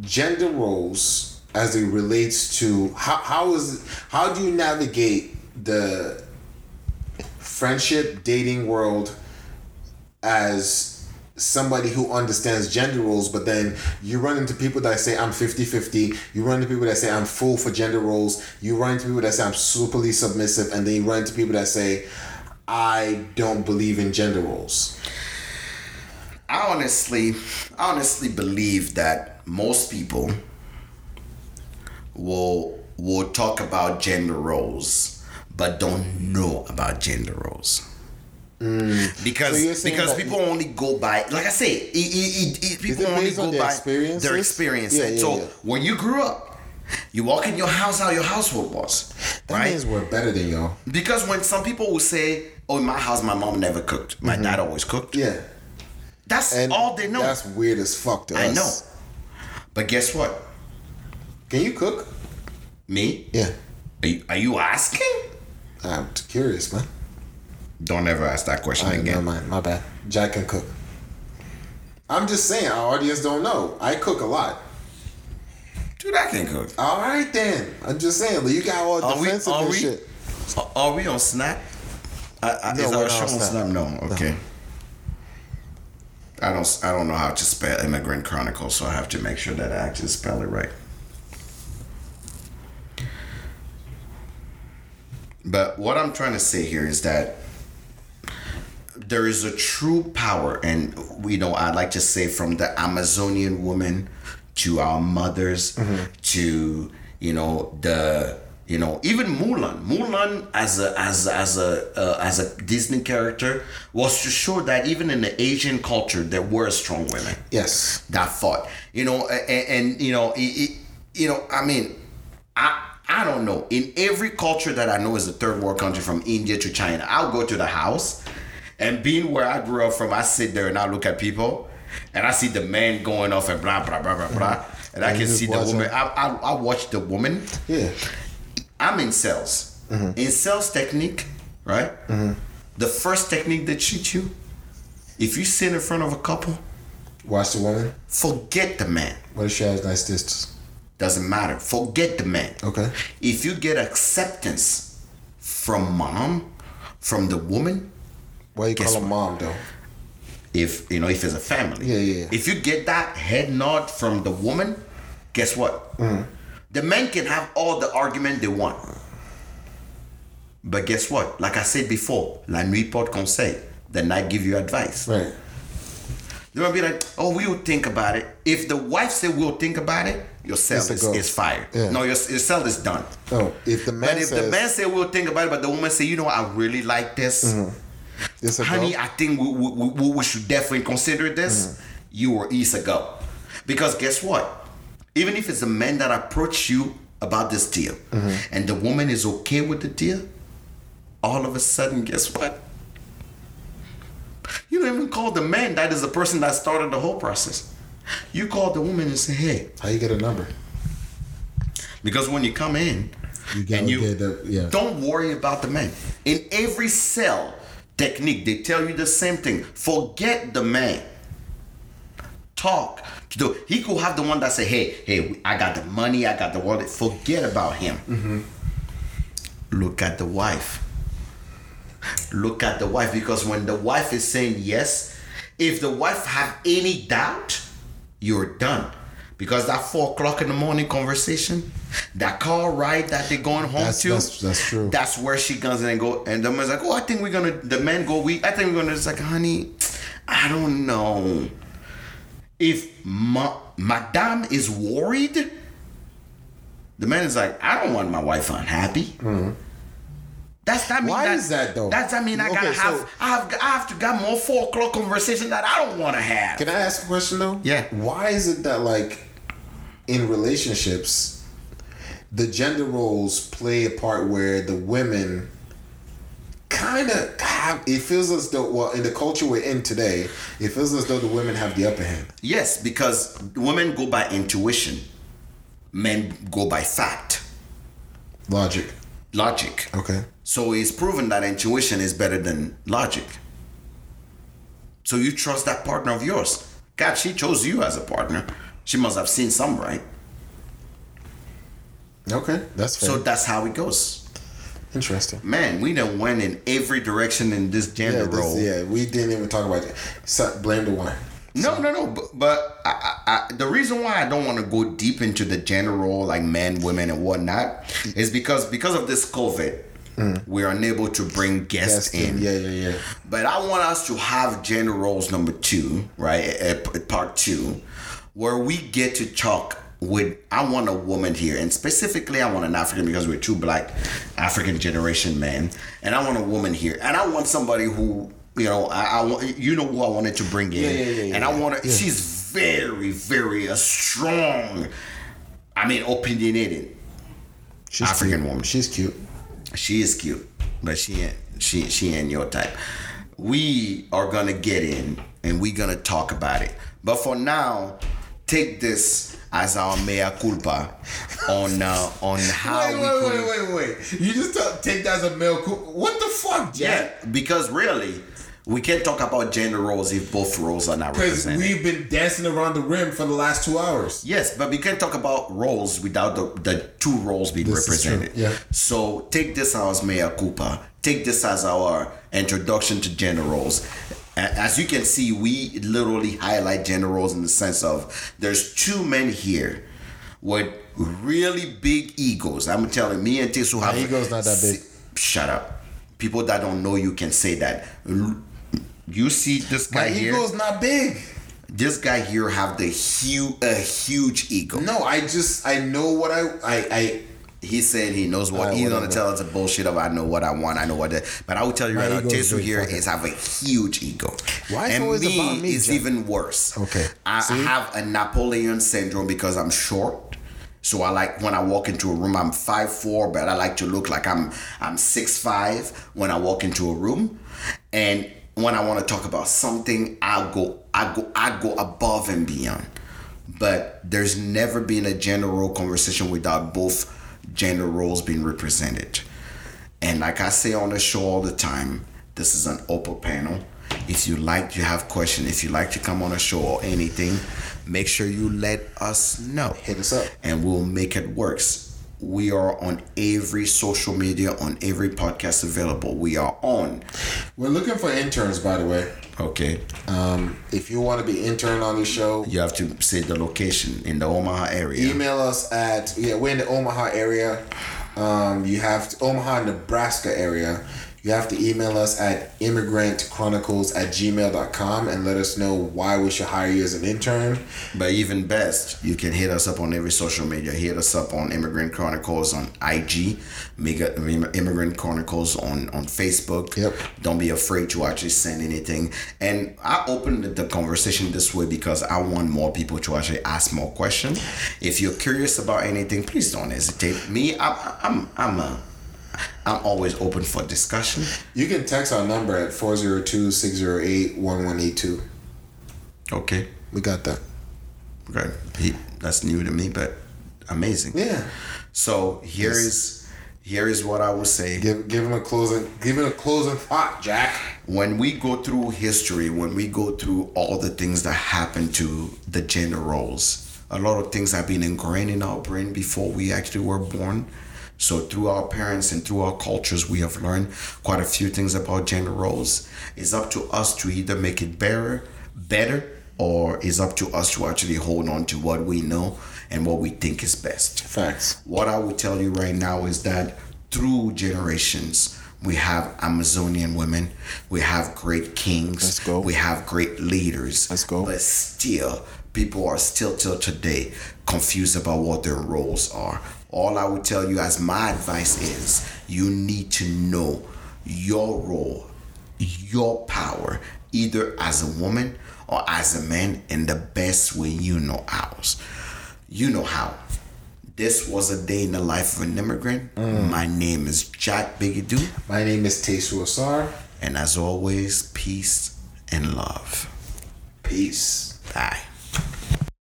gender roles as it relates to how how is how do you navigate the friendship dating world as somebody who understands gender roles but then you run into people that say i'm 50-50 you run into people that say i'm full for gender roles you run into people that say i'm superly submissive and then you run into people that say i don't believe in gender roles I honestly, I honestly believe that most people will will talk about gender roles, but don't know about gender roles. Mm. Because So because people only go by like I say, it, it, it, people only go their by experiences? their experience. Yeah, yeah, so yeah. when you grew up, you walk in your house how your household was, that right? means we're better than y'all Because when some people will say, "Oh, in my house, my mom never cooked. My mm-hmm. dad always cooked." yeah That's and all they know. that's weird as fuck to I us know. But guess what? can you cook Me? yeah Are you, are you asking? i'm curious man Don't ever ask that question never again. mind. My bad. Jack can cook. I'm just saying, our audience don't know. I cook a lot. Dude, I can cook. All right then. I'm just saying, but you got all Are defensive are and we- shit. Are- Are we on Snap? I, I, No, is our show on Snap. No. Okay. I don't. I don't know how to spell Immigrant Chronicle, so I have to make sure that I actually spell it right. But what I'm trying to say here is that there is a true power, and you know, I like to say from the Amazonian woman to our mothers to you know the you know even Mulan. Mulan as a as as a uh, as a Disney character was to show that even in the Asian culture there were strong women Yes. that fought. You know, and, and you know, it, it, you know, I mean, I I don't know. In every culture that I know is a third world country, from India to China, I'll go to the house, and being where I grew up from, I sit there and I look at people, and I see the man going off and blah blah blah blah blah, and I can see the woman. I, I I watch the woman. Yeah. I'm in sales. In sales technique, right? The first technique that teach you, if you sit in front of a couple, Watch the woman. forget the man. What if she has nice distance? Doesn't matter. Forget the man. Okay. If you get acceptance from mom, from the woman, Why you call her mom though? if you know, if it's a family. Yeah, yeah, yeah. If you get that head nod from the woman, guess what? Mm-hmm. The men can have all the argument they want. But guess what? Like I said before, la nuit porte conseil. The night give you advice. Right. They're gonna be like, oh, we'll think about it. If the wife said we'll think about it, your cell is, is fired. Yeah. No, your, your cell is done. Oh, If the man But if says the man say we'll think about it, but the woman say, you know, I really like this, a honey, go, I think we, we, we, we should definitely consider this. Mm-hmm. You or East a go, because guess what? Even if it's a man that approached you about this deal, Mm-hmm. and the woman is okay with the deal, all of a sudden, guess what? You don't even call the man that is the person that started the whole process. You call the woman and say, hey, how you get a number? because when you come in, You and you get the- yeah. don't worry about the man. In every cell technique, they tell you the same thing. Forget the man. Talk the. He could have the one that say, "Hey, hey, I got the money, I got the wallet." Forget about him. Mm-hmm. Look at the wife. Look at the wife because when the wife is saying yes, if the wife have any doubt, you're done. Because that four o'clock in the morning conversation, that car ride that they're going home That's- to, that's- that's true. That's where she in and go, and the man's like, "Oh, I think we're gonna." The man go, "We, I think we're gonna." It's like, honey, I don't know. If ma- Madame is worried, the man is like, "I don't want my wife unhappy." That's that mean Mm-hmm. Why that, is that, though? That's I mean I gotta Okay, have I have I have to got more four o'clock conversation that I don't want to have. Can I ask a question though? Yeah. Why is it that like in relationships, the gender roles play a part where the women kind of have? It feels as though, well, in the culture we're in today, it feels as though the women have the upper hand. Yes, because women go by intuition, men go by fact, Logic. logic. Okay. So it's proven that intuition is better than logic. So you trust that partner of yours. God, she chose you as a partner. She must have seen some, right? Okay, that's fair. So that's how it goes. Interesting. Man, we done went in every direction in this gender Yeah, this- role. yeah, we didn't even talk about it. So, blame the wine. No, no, no. But, but I, I, the reason why I don't want to go deep into the gender role, like men, women, and whatnot, is because because of this COVID, mm. we're unable to bring guests Yes, in. yeah, yeah, yeah. But I want us to have gender roles number two, right? At, at part two, where we get to talk with. I want a woman here, and specifically, I want an African because we're two black African generation men, and I want a woman here, and I want somebody who. You know, I, I want you know who I wanted to bring in, Yeah, yeah, yeah, and I want to. She's very, very a strong. I mean, opinionated. She's African cute. woman. She's cute. She is cute, but she ain't she she ain't your type. We are gonna get in and we're gonna talk about it. But for now, take this as our mea culpa on uh, on how Wait, we wait, could wait, wait, wait. You just tell, take that as a male. culpa. What the fuck, yeah because really we can't talk about gender roles if both roles are not Because represented. we've been dancing around the rim for the last two hours. Yes, but we can't talk about roles without the, the two roles being This represented. yeah. So take this as mea culpa. Take this as our introduction to gender roles. As you can see, we literally highlight gender roles in the sense of there's two men here with really big egos. I'm telling me and Tisu have ego's not that big. Shut up. People that don't know you can say that. You see this guy My here. ego's not big. This guy here have the huge a huge ego. No, I just I know what I I I. He said he knows what he's gonna tell us a bullshit of I know what I want, I know what that but I will tell you My right now, Tesu here is have a huge ego. Why is and always me, about me, is even worse. Okay. I, I See? have a Napoleon syndrome because I'm short. So I like when I walk into a room, I'm five four, but I like to look like I'm I'm six five when I walk into a room. And when I want to talk about something, I go I go I go above and beyond. But there's never been a general conversation without both gender roles being represented. And like I say on the show all the time, this is an open panel. If you like, you have questions. If you like to come on a show or anything, make sure you let us know. Hit us up. and we'll make it works. We are on every social media, on every podcast available. We are on. We're looking for interns, by the way. Okay. Um, if you want to be intern on the show, You have to say the location in the Omaha area. email us at yeah we're in the Omaha area. Um, you have to, Omaha, Nebraska area. You have to email us at immigrantchronicles at gmail.com and let us know why we should hire you as an intern. But even best, you can hit us up on every social media. Hit us up on Immigrant Chronicles on IG, Mega Immigrant Chronicles on on Facebook. Yep. Don't be afraid to actually send anything. And I opened the conversation this way because I want more people to actually ask more questions. If you're curious about anything, please don't hesitate. Me, I'm I'm I'm a I'm always open for discussion. You can text our number at 402-608-1182. Okay. We got that. Okay. He, that's new to me, but amazing. Yeah. So here is here is what I would say. Give give him a closing give it a closing thought, Jack. When we go through history, when we go through all the things that happen to the gender roles, a lot of things have been ingrained in our brain before we actually were born. So through our parents and through our cultures, we have learned quite a few things about gender roles. It's up to us to either make it better, better, or it's up to us to actually hold on to what we know and what we think is best. Facts. What I will tell you right now is that through generations, we have Amazonian women, we have great kings, Let's go. we have great leaders. Let's go. But still, people are still till today confused about what their roles are. All I would tell you as my advice is you need to know your role, your power, either as a woman or as a man in the best way you know ours. You know how. This was a day in the life of an immigrant. Mm. My name is Jack Bigadoo, My name is Tesu Asar. and as always, peace and love. Peace.